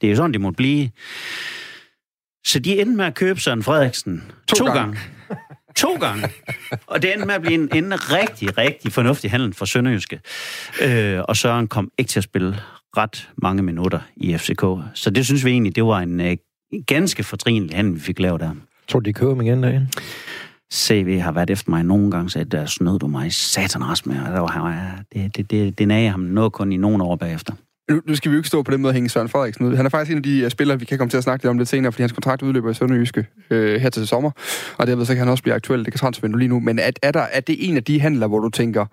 det er jo sådan, det må blive. Så de endte med at købe Søren Frederiksen to, to gange. gange. To gange. Og det endte med at blive en, en rigtig, rigtig fornuftig handel for Sønderjyske. Øh, og Søren kom ikke til at spille ret mange minutter i FCK. Så det synes vi egentlig, det var en øh, ganske fortrinlig handel, vi fik lavet der. Tror du, de køber ham igen derinde? CV har været efter mig nogle gange, sagde, der snød du mig satan også med, og der var, det, det, det, det nager ham noget kun i nogle år bagefter. Nu, nu skal vi jo ikke stå på den måde og hænge Søren Frederiksen ud. Han er faktisk en af de øh, spillere, vi kan komme til at snakke lidt om lidt senere, fordi hans kontrakt udløber i Sønderjyske øh, her til sommer. Og derved så kan han også blive aktuel. Det kan transfervindue lige nu. Men er, er, der, er det en af de handler, hvor du tænker,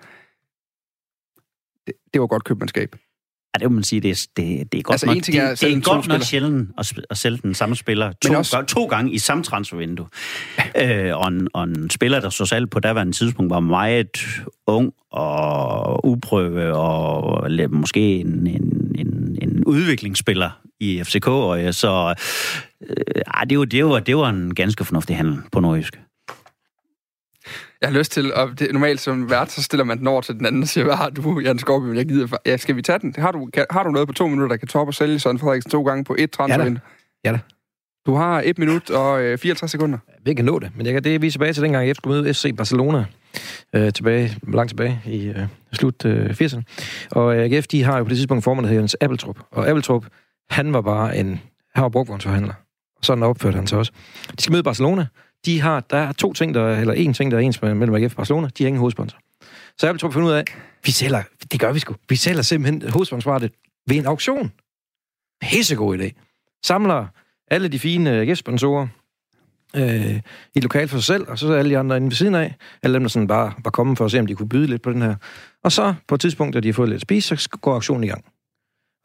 det, det var godt købmandskab? Ja, det må man sige, det er, det, det er godt Altså, nok, ting er det, det er godt nok sjældent at, at sælge den samme spiller to, også- også... to gange i samme transfervindue. øh, og, en, og en spiller, der så selv på daværende tidspunkt var meget ung og uprøve og måske en, en, en, en udviklingsspiller i FCK. Og, så øh, det, var, det, var, det var en ganske fornuftig handel på nordjysk. Jeg har lyst til, og det, normalt som vært, så stiller man den over til den anden og siger, hvad har du, Jan Skorby, jeg gider, for- ja, skal vi tage den? Har du, kan, har du noget på to minutter, der kan toppe og sælge Søren Frederiksen to gange på et transfervindue? Ja da. Du har et minut og øh, 54 sekunder. Vi kan nå det, men jeg kan, det vi er tilbage til dengang, jeg skulle møde FC Barcelona. Øh, tilbage, langt tilbage i øh, slut øh, 80'erne. Og øh, AGF, de har jo på det tidspunkt formand, der hedder Jens Appeltrup. Og Appeltrup, han var bare en... Han var brugvognsforhandler. Og sådan opførte han sig også. De skal møde Barcelona. De har, der er to ting, der, eller en ting, der er ens med- mellem AGF og Barcelona. De har ingen hovedsponsor. Så Appeltrup finder ud af, vi sælger, det gør vi sgu. Vi sælger simpelthen hovedsponsoratet ved en auktion. Pissegod idé. Samler alle de fine AGF-sponsorer, øh, i lokal for sig selv, og så alle de andre inde ved siden af. Alle dem, der sådan bare var kommet for at se, om de kunne byde lidt på den her. Og så på et tidspunkt, da de har fået lidt at spise, så går auktionen i gang.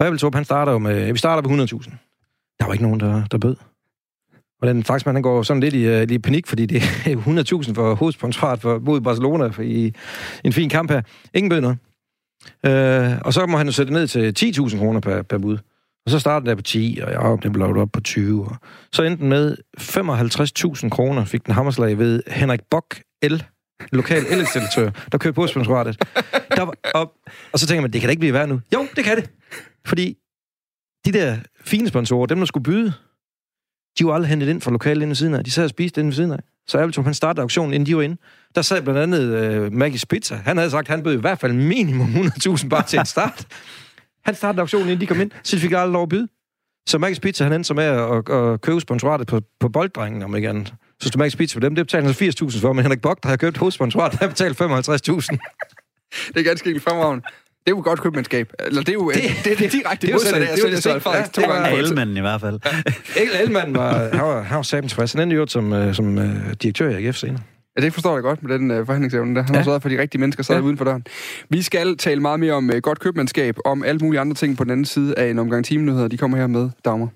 Og Abeltrup, han starter jo med, vi starter på 100.000. Der var ikke nogen, der, der bød. Og den faktisk, han går sådan lidt i, uh, lidt i panik, fordi det er 100.000 for hovedsponsorat for, mod Barcelona for, i en fin kamp her. Ingen bød noget. Uh, og så må han jo sætte ned til 10.000 kroner per, per bud. Og så startede der på 10, og ja, den blev op på 20. Og så endte den med 55.000 kroner, fik den hammerslag ved Henrik Bock L. lokal elinstallatør, der kører på sponsoratet. Der var, og, og så tænker man, det kan da ikke blive værd nu. Jo, det kan det. Fordi de der fine sponsorer, dem der skulle byde, de var aldrig hentet ind fra lokalet inde ved siden af. De sad og spiste inde ved siden af. Så Appleton, han startede auktionen, inden de var inde. Der sad blandt andet øh, Maggie's Pizza. Han havde sagt, at han bød i hvert fald minimum 100.000 bare til en start. Han startede auktionen, inden de kom ind, så de fik aldrig lov at byde. Så Maggie's Pizza, han endte så med at, at, at købe sponsoratet på, på bolddrengen, om ikke andet. Så stod Maggie's Pizza for dem, det betalte han så 80.000 for, men Henrik Bock, der har købt hovedsponsoratet, han betalte 55.000. Det er ganske enkelt fremragende. Det er jo godt købmandskab. Eller det er jo det, det, det er direkte det er modsatte af sådan- at det er sælge jo Frederik det. to Ja, det Ja, et- Elmanden i hvert fald. El- Elmanden var, han var, han var sammen tilfreds. Han endte jo som, uh, som uh, direktør i AGF senere. Ja, det forstår jeg godt med den uh, forhandlingsevne der. Han ja. har Ja. sørget for, de rigtige mennesker sad ja. Ja. uden for døren. Vi skal tale meget mere om uh, godt købmandskab, om alle mulige andre ting på den anden side af en omgang timenyheder. De kommer her med, Dagmar.